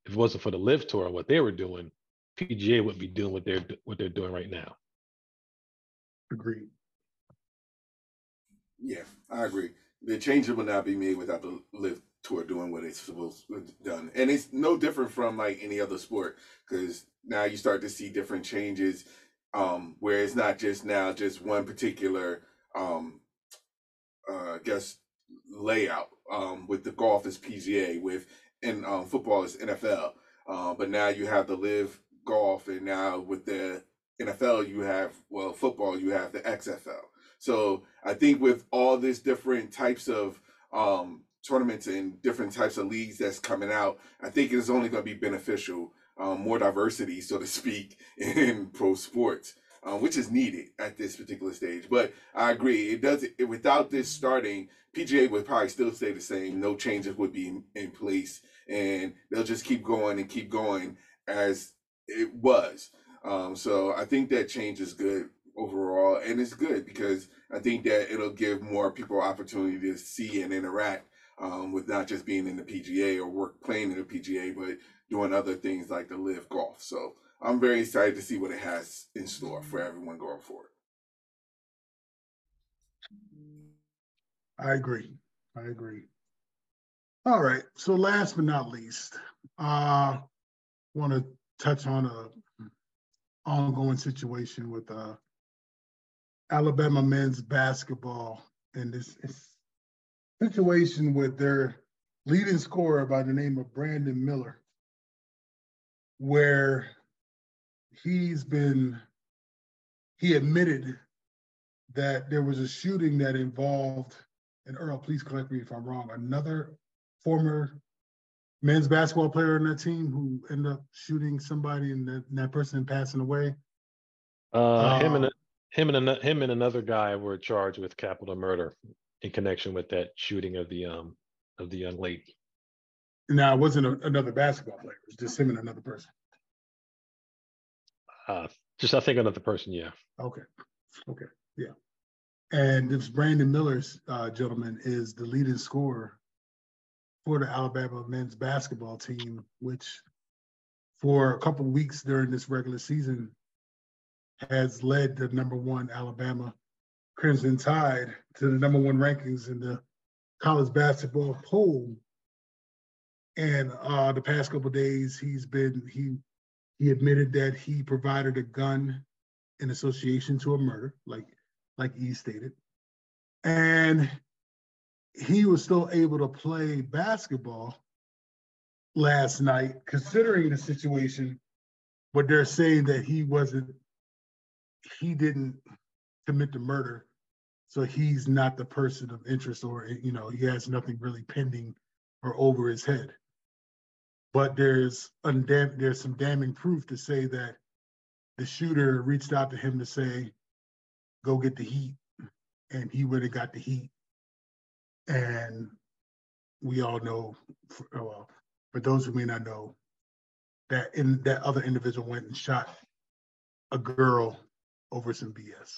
If it wasn't for the LIV tour and what they were doing, PGA wouldn't be doing what they're what they're doing right now. Agreed. Yeah, I agree. The changes will not be made without the LIV tour doing what it's supposed to done, and it's no different from like any other sport because now you start to see different changes, um, where it's not just now just one particular, um, uh, guess layout. Um, with the golf is PGA, with and um, football is NFL, uh, but now you have the LIV golf, and now with the NFL, you have well football, you have the XFL. So I think with all these different types of um, tournaments and different types of leagues that's coming out, I think it's only going to be beneficial, um, more diversity, so to speak, in pro sports, um, which is needed at this particular stage. But I agree, it does it, without this starting, PGA would probably still stay the same. No changes would be in, in place, and they'll just keep going and keep going as it was. Um, so I think that change is good overall, and it's good because I think that it'll give more people opportunity to see and interact um, with not just being in the PGA or work playing in the PGA, but doing other things like the LIV golf. So I'm very excited to see what it has in store for everyone going forward. I agree. I agree. All right. So last but not least, uh want to touch on a ongoing situation with uh Alabama men's basketball and this, situation with their leading scorer by the name of Brandon Miller, where he's been, he admitted that there was a shooting that involved, and Earl, please correct me if I'm wrong, another former men's basketball player on that team who ended up shooting somebody and that, and that person passing away. Uh, him and um, him and him and another guy were charged with capital murder in connection with that shooting of the um of the young lady. Now it wasn't a, another basketball player; it was just him and another person. Uh, just I think another person. Yeah. Okay. Okay. Yeah. And this Brandon Miller's uh, gentleman is the leading scorer for the Alabama men's basketball team, which for a couple weeks during this regular season has led the number one Alabama Crimson Tide to the number one rankings in the college basketball poll. And uh, the past couple days, he's been he he admitted that he provided a gun in association to a murder, like like E stated, and he was still able to play basketball last night, considering the situation. But they're saying that he wasn't, he didn't commit the murder so he's not the person of interest, or you know, he has nothing really pending or over his head. But there's undam- there's some damning proof to say that the shooter reached out to him to say, "Go get the heat," and he went and got the heat. And we all know, for, oh, well, for those who may not know, that in that other individual went and shot a girl over some BS.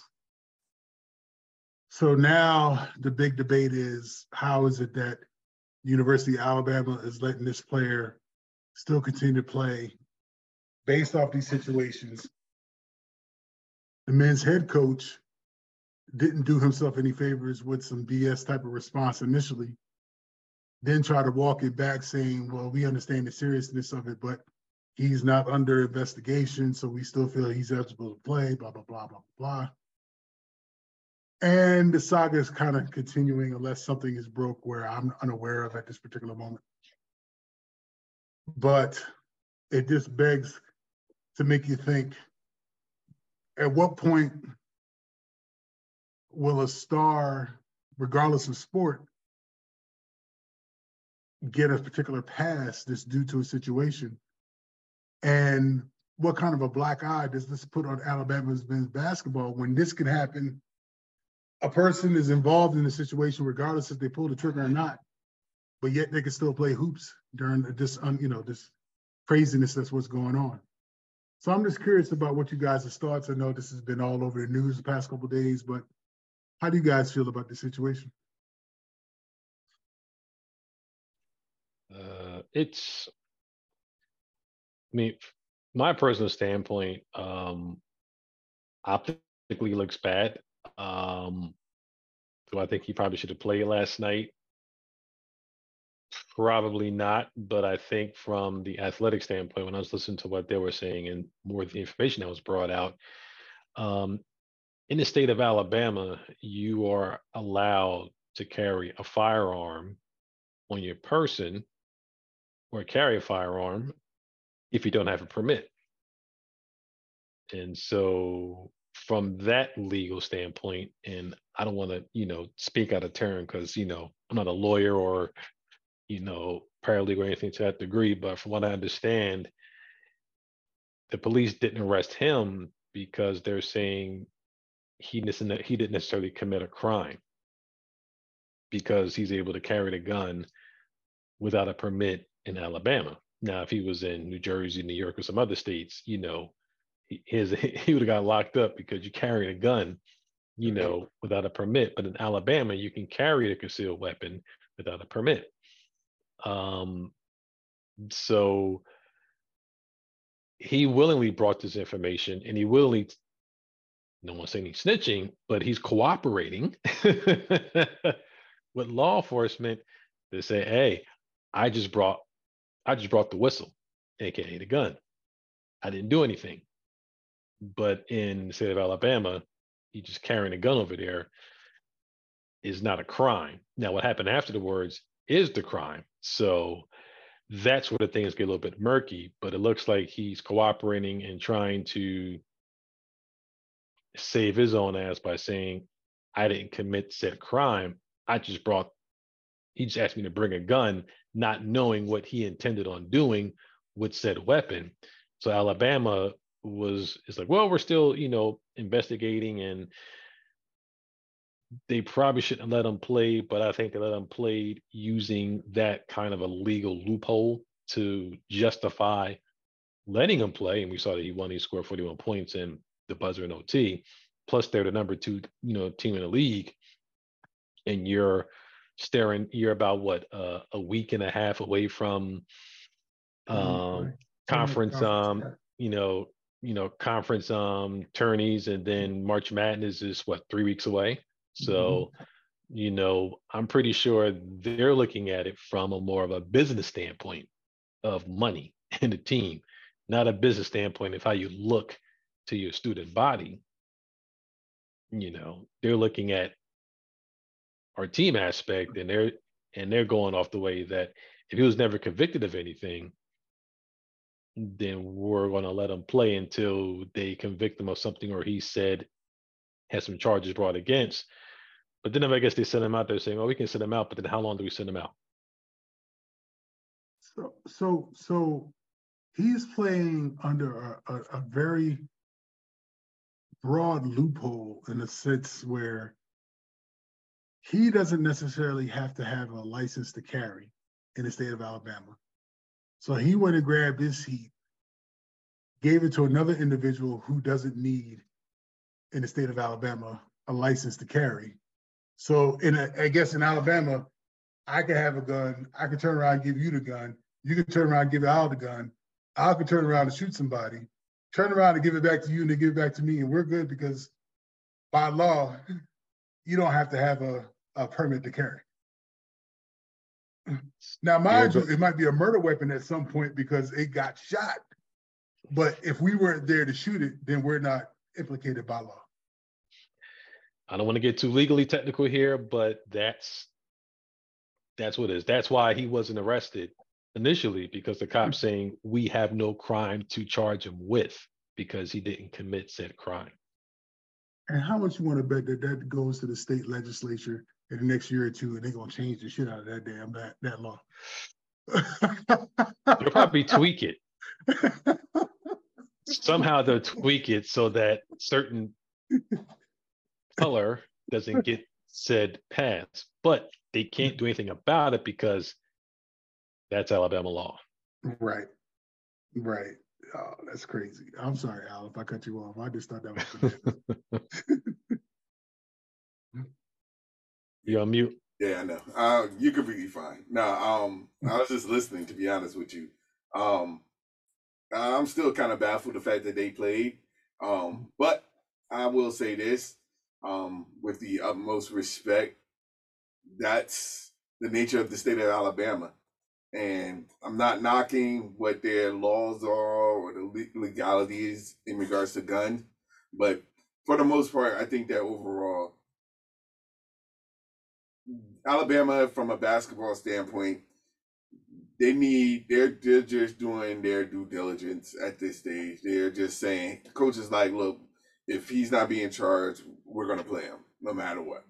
So now the big debate is how is it that University of Alabama is letting this player still continue to play based off these situations? The men's head coach didn't do himself any favors with some BS type of response initially, then try to walk it back saying, well, we understand the seriousness of it, but he's not under investigation, so we still feel he's eligible to play, blah, blah, blah, blah, blah. And the saga is kind of continuing unless something is broke where I'm unaware of at this particular moment. But it just begs to make you think at what point will a star, regardless of sport, get a particular pass that's due to a situation? And what kind of a black eye does this put on Alabama's men's basketball when this can happen? A person is involved in the situation regardless if they pull the trigger or not, but yet they can still play hoops during this, you know, this craziness that's what's going on. So I'm just curious about what you guys' thoughts. I know this has been all over the news the past couple days, but how do you guys feel about the situation? Uh, it's, mean, my personal standpoint, um, optically looks bad. Um, do I think he probably should have played last night? Probably not, but I think from the athletic standpoint, when I was listening to what they were saying and more of the information that was brought out, um, in the state of Alabama, you are allowed to carry a firearm on your person or carry a firearm if you don't have a permit. And so from that legal standpoint, and I don't want to, you know, speak out of turn because, you know, I'm not a lawyer or, you know, paralegal or anything to that degree, but from what I understand, the police didn't arrest him because they're saying he he didn't necessarily commit a crime because he's able to carry the gun without a permit in Alabama. Now, if he was in New Jersey, New York, or some other states, you know, his he would have got locked up because you're carrying a gun, you know, without a permit. But in Alabama, you can carry a concealed weapon without a permit. Um, so he willingly brought this information, and he willingly, no one's saying he's snitching, but he's cooperating with law enforcement to say, "Hey, I just brought I just brought the whistle, aka the gun. I didn't do anything. But in the state of Alabama, you just carrying a gun over there is not a crime. Now, what happened afterwards is the crime. So that's where the things get a little bit murky, but it looks like he's cooperating and trying to save his own ass by saying, I didn't commit said crime. I just brought, he just asked me to bring a gun not knowing what he intended on doing with said weapon. So Alabama was is like, well, we're still, you know, investigating and they probably shouldn't let him play, but I think they let him play using that kind of a legal loophole to justify letting him play. And we saw that he won, he scored 41 points in the buzzer in OT. Plus, they're the number two, you know, team in the league. And you're staring you're about what uh, a week and a half away from um, conference um you know you know conference um tourneys and then march madness is what three weeks away? So mm-hmm. you know i'm pretty sure they're looking at it from a more of a business standpoint of money and the team not a business standpoint of how you look to your student body. You know they're looking at our team aspect, and they're and they're going off the way that if he was never convicted of anything, then we're going to let him play until they convict him of something or he said has some charges brought against. But then I guess they send him out there saying, "Oh, we can send him out," but then how long do we send him out? So, so, so he's playing under a, a, a very broad loophole in a sense where he doesn't necessarily have to have a license to carry in the state of Alabama. So he went and grabbed his heat, gave it to another individual who doesn't need, in the state of Alabama, a license to carry. So in a, I guess in Alabama, I could have a gun. I could turn around and give you the gun. You could turn around and give Al the gun. I could turn around and shoot somebody, turn around and give it back to you and then give it back to me. And we're good because by law, you don't have to have a, a permit to carry. Now, mind yeah, you, it might be a murder weapon at some point because it got shot. But if we weren't there to shoot it, then we're not implicated by law. I don't want to get too legally technical here, but that's that's what it is. That's why he wasn't arrested initially because the cops mm-hmm. saying we have no crime to charge him with because he didn't commit said crime. And how much you want to bet that that goes to the state legislature in the next year or two, and they're gonna change the shit out of that damn that that law? They'll probably tweak it. somehow they'll tweak it so that certain color doesn't get said pass, but they can't do anything about it because that's Alabama law. Right. Right. Oh, that's crazy. I'm sorry, Al, if I cut you off. I just thought that was You on mute? Yeah, I know. Uh, you're completely fine. No, um, I was just listening to be honest with you. Um, I'm still kind of baffled the fact that they played. Um, but I will say this, um, with the utmost respect, that's the nature of the state of Alabama. And I'm not knocking what their laws are or the legalities in regards to guns, but for the most part, I think that overall, Alabama, from a basketball standpoint, they need they're they're just doing their due diligence at this stage. They're just saying coach is like, look, if he's not being charged, we're gonna play him no matter what.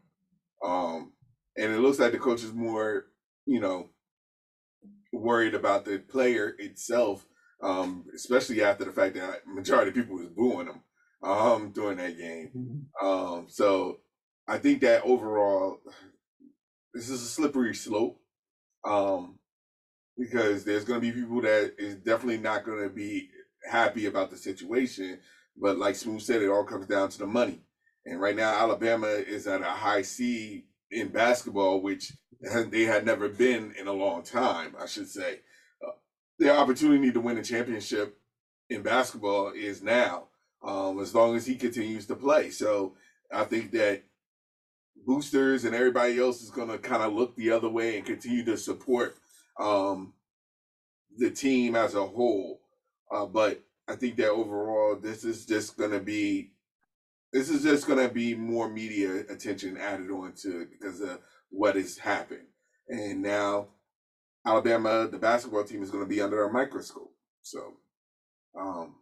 Um, and it looks like the coach is more, you know, worried about the player itself, um, especially after the fact that majority of people was booing him um during that game. Mm-hmm. Um, so I think that overall this is a slippery slope. Um, because there's going to be people that is definitely not going to be happy about the situation. But like Smooth said, it all comes down to the money. And right now, Alabama is at a high seed in basketball, which they had never been in a long time, I should say. Uh, the opportunity to win a championship in basketball is now, um, as long as he continues to play. So I think that boosters and everybody else is going to kind of look the other way and continue to support um, the team as a whole. Uh, but I think that overall, this is just going to be this is just going to be more media attention added on to it because of what has happened. And now Alabama, the basketball team, is going to be under a microscope. So um,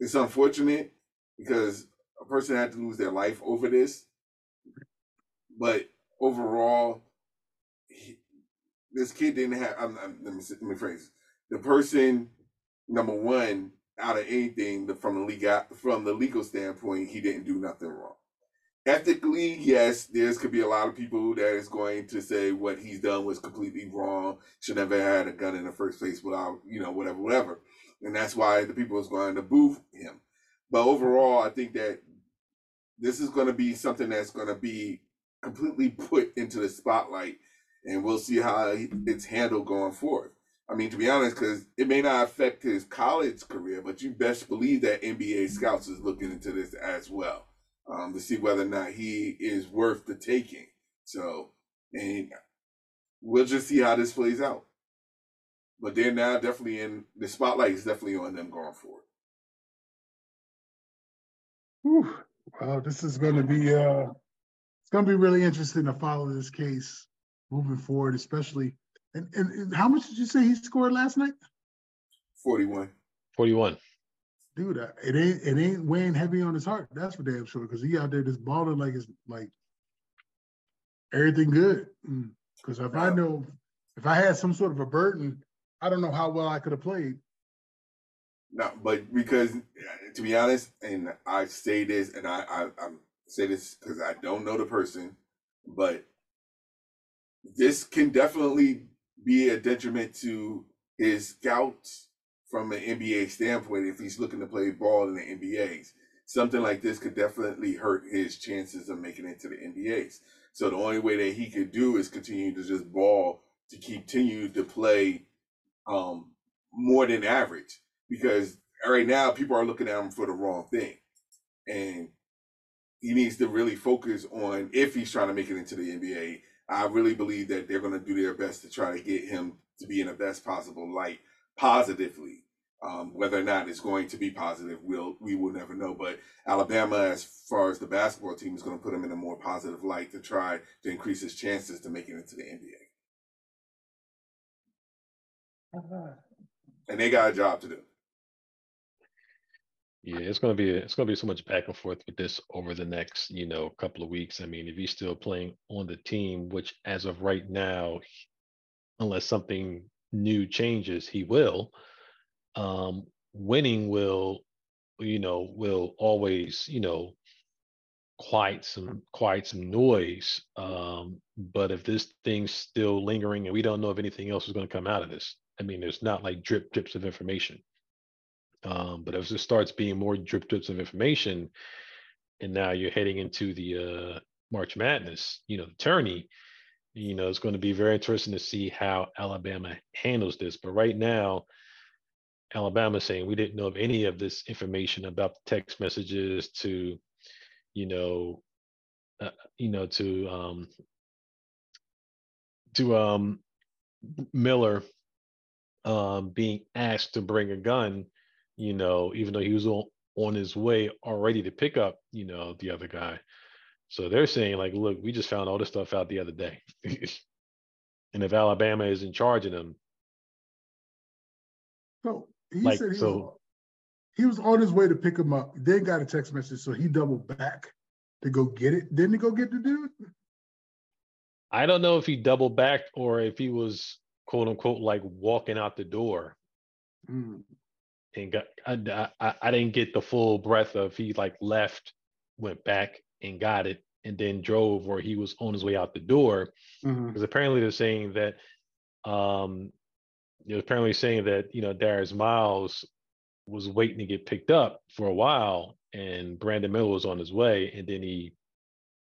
it's unfortunate because a person had to lose their life over this. But overall, this kid didn't have. I'm, I'm, let me let me phrase. The person, number one, out of anything, from the legal from the legal standpoint, he didn't do nothing wrong. Ethically, yes, there's could be a lot of people that is going to say what he's done was completely wrong. Should never had a gun in the first place without, you know, whatever, whatever. And that's why the people is going to boo him. But overall, I think that this is going to be something that's going to be completely put into the spotlight and we'll see how it's handled going forward. I mean, to be honest, because it may not affect his college career, but you best believe that NBA scouts is looking into this as well um, to see whether or not he is worth the taking. So, and we'll just see how this plays out. But they're now definitely in the spotlight is definitely on them going forward. Whew. Well, this is going to be uh, it's going to be really interesting to follow this case moving forward, especially. And, and, and how much did you say he scored last night? 41. 41. Dude, uh, it ain't it ain't weighing heavy on his heart. That's for damn sure. Because he out there just balling like it's like everything good. Because mm. if I know, if I had some sort of a burden, I don't know how well I could have played. No, but because to be honest, and I say this, and I I, I say this because I don't know the person, but this can definitely be a detriment to his scouts from an NBA standpoint if he's looking to play ball in the NBAs. Something like this could definitely hurt his chances of making it to the NBAs. So the only way that he could do is continue to just ball to continue to play um, more than average because right now people are looking at him for the wrong thing. And he needs to really focus on if he's trying to make it into the NBA I really believe that they're going to do their best to try to get him to be in the best possible light positively. Um, whether or not it's going to be positive, we'll we will never know. But Alabama, as far as the basketball team, is going to put him in a more positive light to try to increase his chances to make it into the NBA. Uh-huh. And they got a job to do. Yeah, it's gonna be it's gonna be so much back and forth with this over the next you know couple of weeks. I mean, if he's still playing on the team, which as of right now, unless something new changes, he will. Um, winning will you know, will always, you know, quiet some quiet some noise. Um, but if this thing's still lingering and we don't know if anything else is going to come out of this, I mean, there's not like drip drips of information. Um, but as it starts being more drip drips of information, and now you're heading into the uh, March Madness, you know, the tourney, you know, it's going to be very interesting to see how Alabama handles this. But right now, Alabama saying we didn't know of any of this information about the text messages to, you know, uh, you know, to um, to um, Miller um, being asked to bring a gun, you know, even though he was on, on his way already to pick up, you know, the other guy. So they're saying, like, look, we just found all this stuff out the other day. and if Alabama is in charge of them. So he like, said he, so, was, he was on his way to pick him up, then got a text message. So he doubled back to go get it. Didn't he go get the dude? I don't know if he doubled back or if he was quote unquote like walking out the door. Mm. And got I, I, I didn't get the full breadth of he like left, went back and got it and then drove or he was on his way out the door. Because mm-hmm. apparently they're saying that um they're apparently saying that you know Darius Miles was waiting to get picked up for a while and Brandon Miller was on his way and then he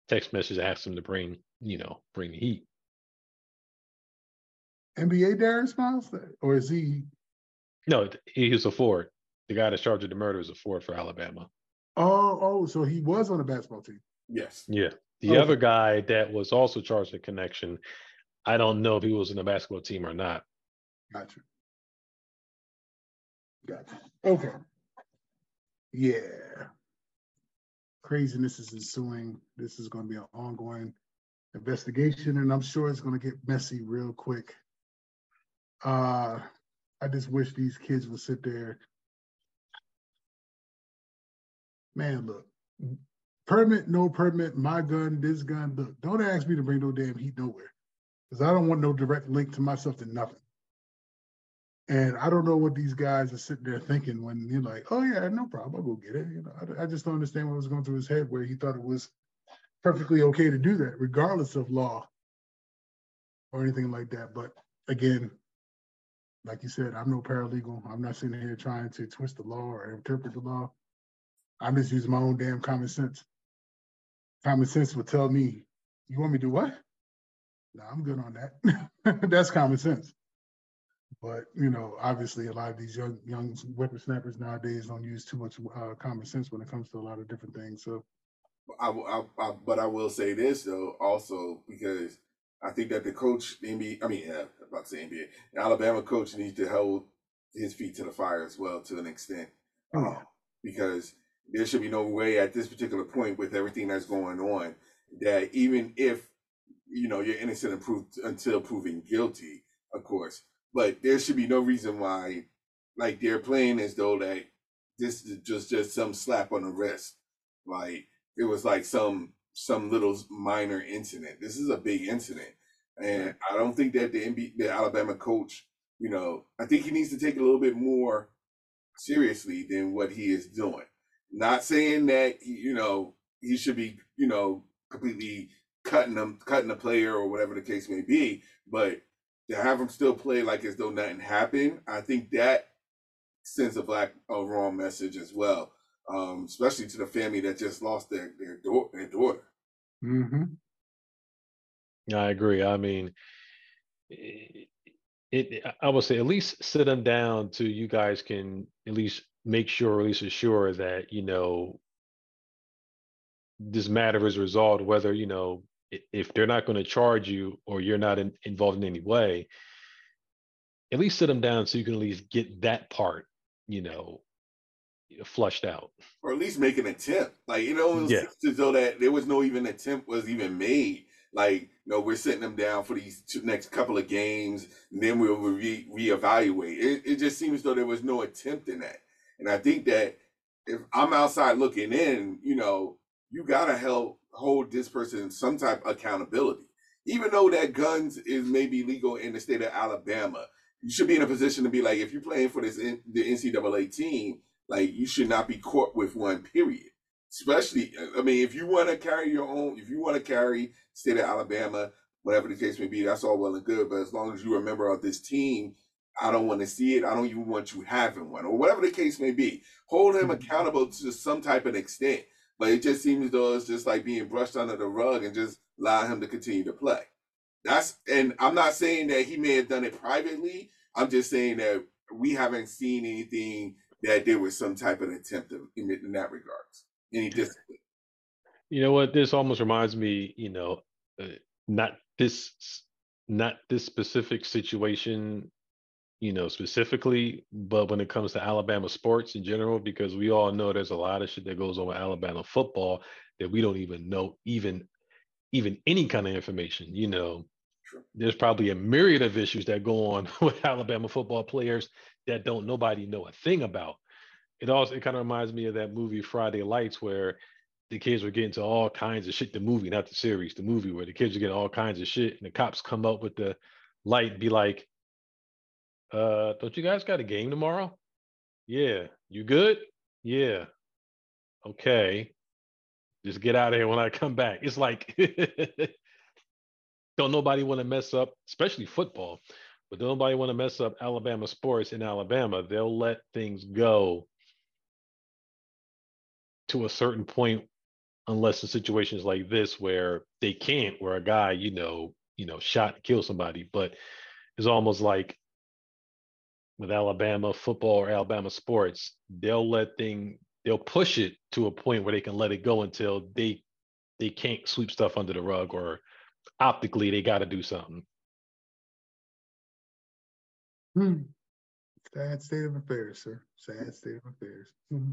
text message asked him to bring you know bring the heat. NBA Darius Miles? Or is he no he was a forward the guy that's charged with the murder is a forward for Alabama Oh, oh, so he was on the basketball team. Yes. Yeah. The other guy that was also charged with connection, I don't know if he was in the basketball team or not. Gotcha. Gotcha. Okay. Yeah. Craziness is ensuing. This is going to be an ongoing investigation, and I'm sure it's going to get messy real quick. Uh, I just wish these kids would sit there man, look, permit, no permit, my gun, this gun, look, don't ask me to bring no damn heat nowhere. Because I don't want no direct link to myself to nothing. And I don't know what these guys are sitting there thinking when you're like, oh yeah, no problem, I'll go get it. You know, I, I just don't understand what was going through his head where he thought it was perfectly okay to do that, regardless of law or anything like that. But again, like you said, I'm no paralegal. I'm not sitting here trying to twist the law or interpret the law. I'm just using my own damn common sense. Common sense would tell me, you want me to do what? No, I'm good on that. That's common sense. But you know, obviously, a lot of these young young whippersnappers nowadays don't use too much uh, common sense when it comes to a lot of different things. So, I, I, I, but I will say this though, also because I think that the coach, the NBA, I mean, yeah, about to say NBA, the Alabama coach needs to hold his feet to the fire as well to an extent, oh. uh, because there should be no way at this particular point with everything that's going on that even if you know you're innocent until proven guilty, of course, but there should be no reason why like they're playing as though that this is just just some slap on the wrist, like it was like some some little minor incident. This is a big incident, and I don't think that the NBA, the Alabama coach, you know, I think he needs to take a little bit more seriously than what he is doing. Not saying that you know he should be you know completely cutting them, cutting the player or whatever the case may be, but to have him still play like as though nothing happened, I think that sends a black a wrong message as well, um, especially to the family that just lost their their, do- their daughter. Mm-hmm. I agree. I mean, it, it, I would say at least sit them down to you guys can at least make sure, at least assure that, you know, this matter is resolved, whether, you know, if they're not going to charge you or you're not in, involved in any way, at least sit them down so you can at least get that part, you know, flushed out. Or at least make an attempt. Like, you know, it was yeah. as though that there was no even attempt was even made. Like, you know, we're sitting them down for these two, next couple of games, and then we'll re- reevaluate. It, it just seems though there was no attempt in that. And I think that if I'm outside looking in, you know, you gotta help hold this person some type of accountability. Even though that guns is maybe legal in the state of Alabama, you should be in a position to be like, if you're playing for this the NCAA team, Like you should not be caught with one. Period. Especially, I mean, if you want to carry your own, if you want to carry state of Alabama, whatever the case may be, that's all well and good. But as long as you're a member of this team, I don't want to see it. I don't even want you having one, or whatever the case may be. Hold him mm-hmm. accountable to some type of extent. But it just seems though it's just like being brushed under the rug and just allow him to continue to play. That's and I'm not saying that he may have done it privately. I'm just saying that we haven't seen anything that there was some type of attempt in, in that regards. Any discipline. You know what? This almost reminds me. You know, uh, not this, not this specific situation. You know, specifically, but when it comes to Alabama sports in general, because we all know there's a lot of shit that goes on with Alabama football that we don't even know, even even any kind of information. You know, there's probably a myriad of issues that go on with Alabama football players that don't nobody know a thing about. It also it kind of reminds me of that movie Friday Lights where the kids were getting to all kinds of shit. The movie, not the series, the movie where the kids are getting all kinds of shit, and the cops come up with the light and be like, "Uh, don't you guys got a game tomorrow? Yeah, you good? Yeah, okay. Just get out of here when I come back." It's like don't nobody want to mess up, especially football, but don't nobody want to mess up Alabama sports in Alabama. They'll let things go to a certain point unless the situation is like this where they can't, where a guy, you know, you know, shot and kill somebody. But it's almost like with Alabama football or Alabama sports, they'll let thing they'll push it to a point where they can let it go until they they can't sweep stuff under the rug or optically they got to do something. Hmm. Sad state of affairs, sir. Sad state of affairs. Mm-hmm.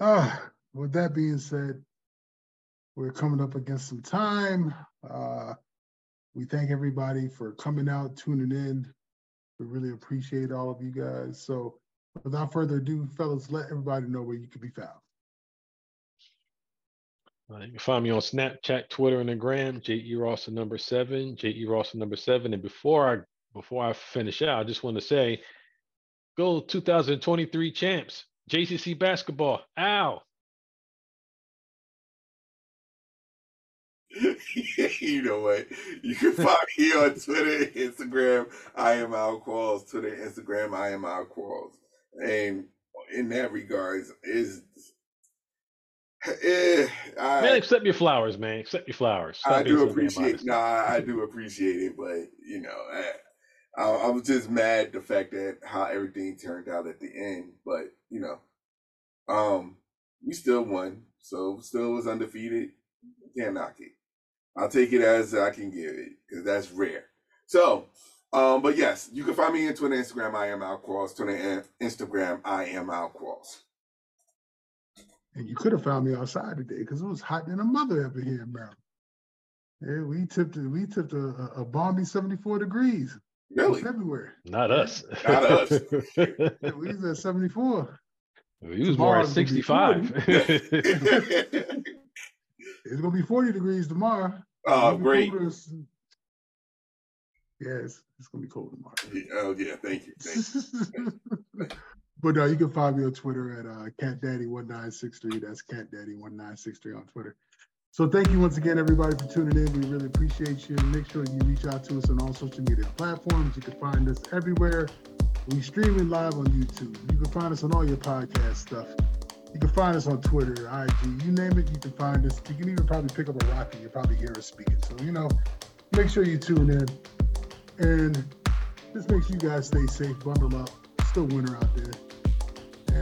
Ah, with that being said, we're coming up against some time. Uh, we thank everybody for coming out, tuning in. We really appreciate all of you guys. So, without further ado, fellas, let everybody know where you can be found. Uh, you can find me on Snapchat, Twitter, and the Gram, J.E. Rawson number seven, J.E. Rawson number seven. And before I before I finish out, I just want to say, go 2023 champs, JCC basketball. Ow. you know what? You can find me on Twitter, Instagram. I am Al Qualls. Twitter, Instagram. I am Al Qualls. And in that regards, is Eh, I, man, accept your flowers, man. Accept your flowers. Stop I do appreciate. No, I, I, do appreciate it, but you know, I, I, I, was just mad the fact that how everything turned out at the end. But you know, um, we still won, so still was undefeated. Can't knock it. I'll take it as I can give it because that's rare. So, um, but yes, you can find me on Twitter, Instagram. I am Qualls. Twitter and Instagram. I am Qualls. And you could have found me outside today because it was hot than a mother up here in Maryland. Yeah, we tipped we tipped a, a balmy 74 degrees. Really? February. Not us. Not us. yeah, we was at 74. We was more at 65. it's gonna be 40 degrees tomorrow. Oh, great. Yes, it's gonna be cold tomorrow. Yeah, oh yeah, thank you. Thank you. But uh, you can find me on Twitter at uh, CatDaddy1963. That's CatDaddy1963 on Twitter. So thank you once again, everybody, for tuning in. We really appreciate you. Make sure you reach out to us on all social media platforms. You can find us everywhere. We streaming live on YouTube. You can find us on all your podcast stuff. You can find us on Twitter, IG, you name it, you can find us. You can even probably pick up a rock and you probably hear us speaking. So, you know, make sure you tune in. And just make sure you guys stay safe, bundle up. Still winter out there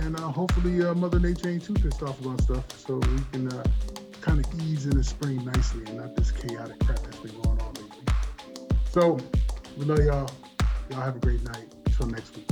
and uh, hopefully uh, Mother Nature ain't too pissed off about stuff, so we can uh, kind of ease in the spring nicely and not this chaotic crap that's been going on lately. So we love y'all. Y'all have a great night. Until next week.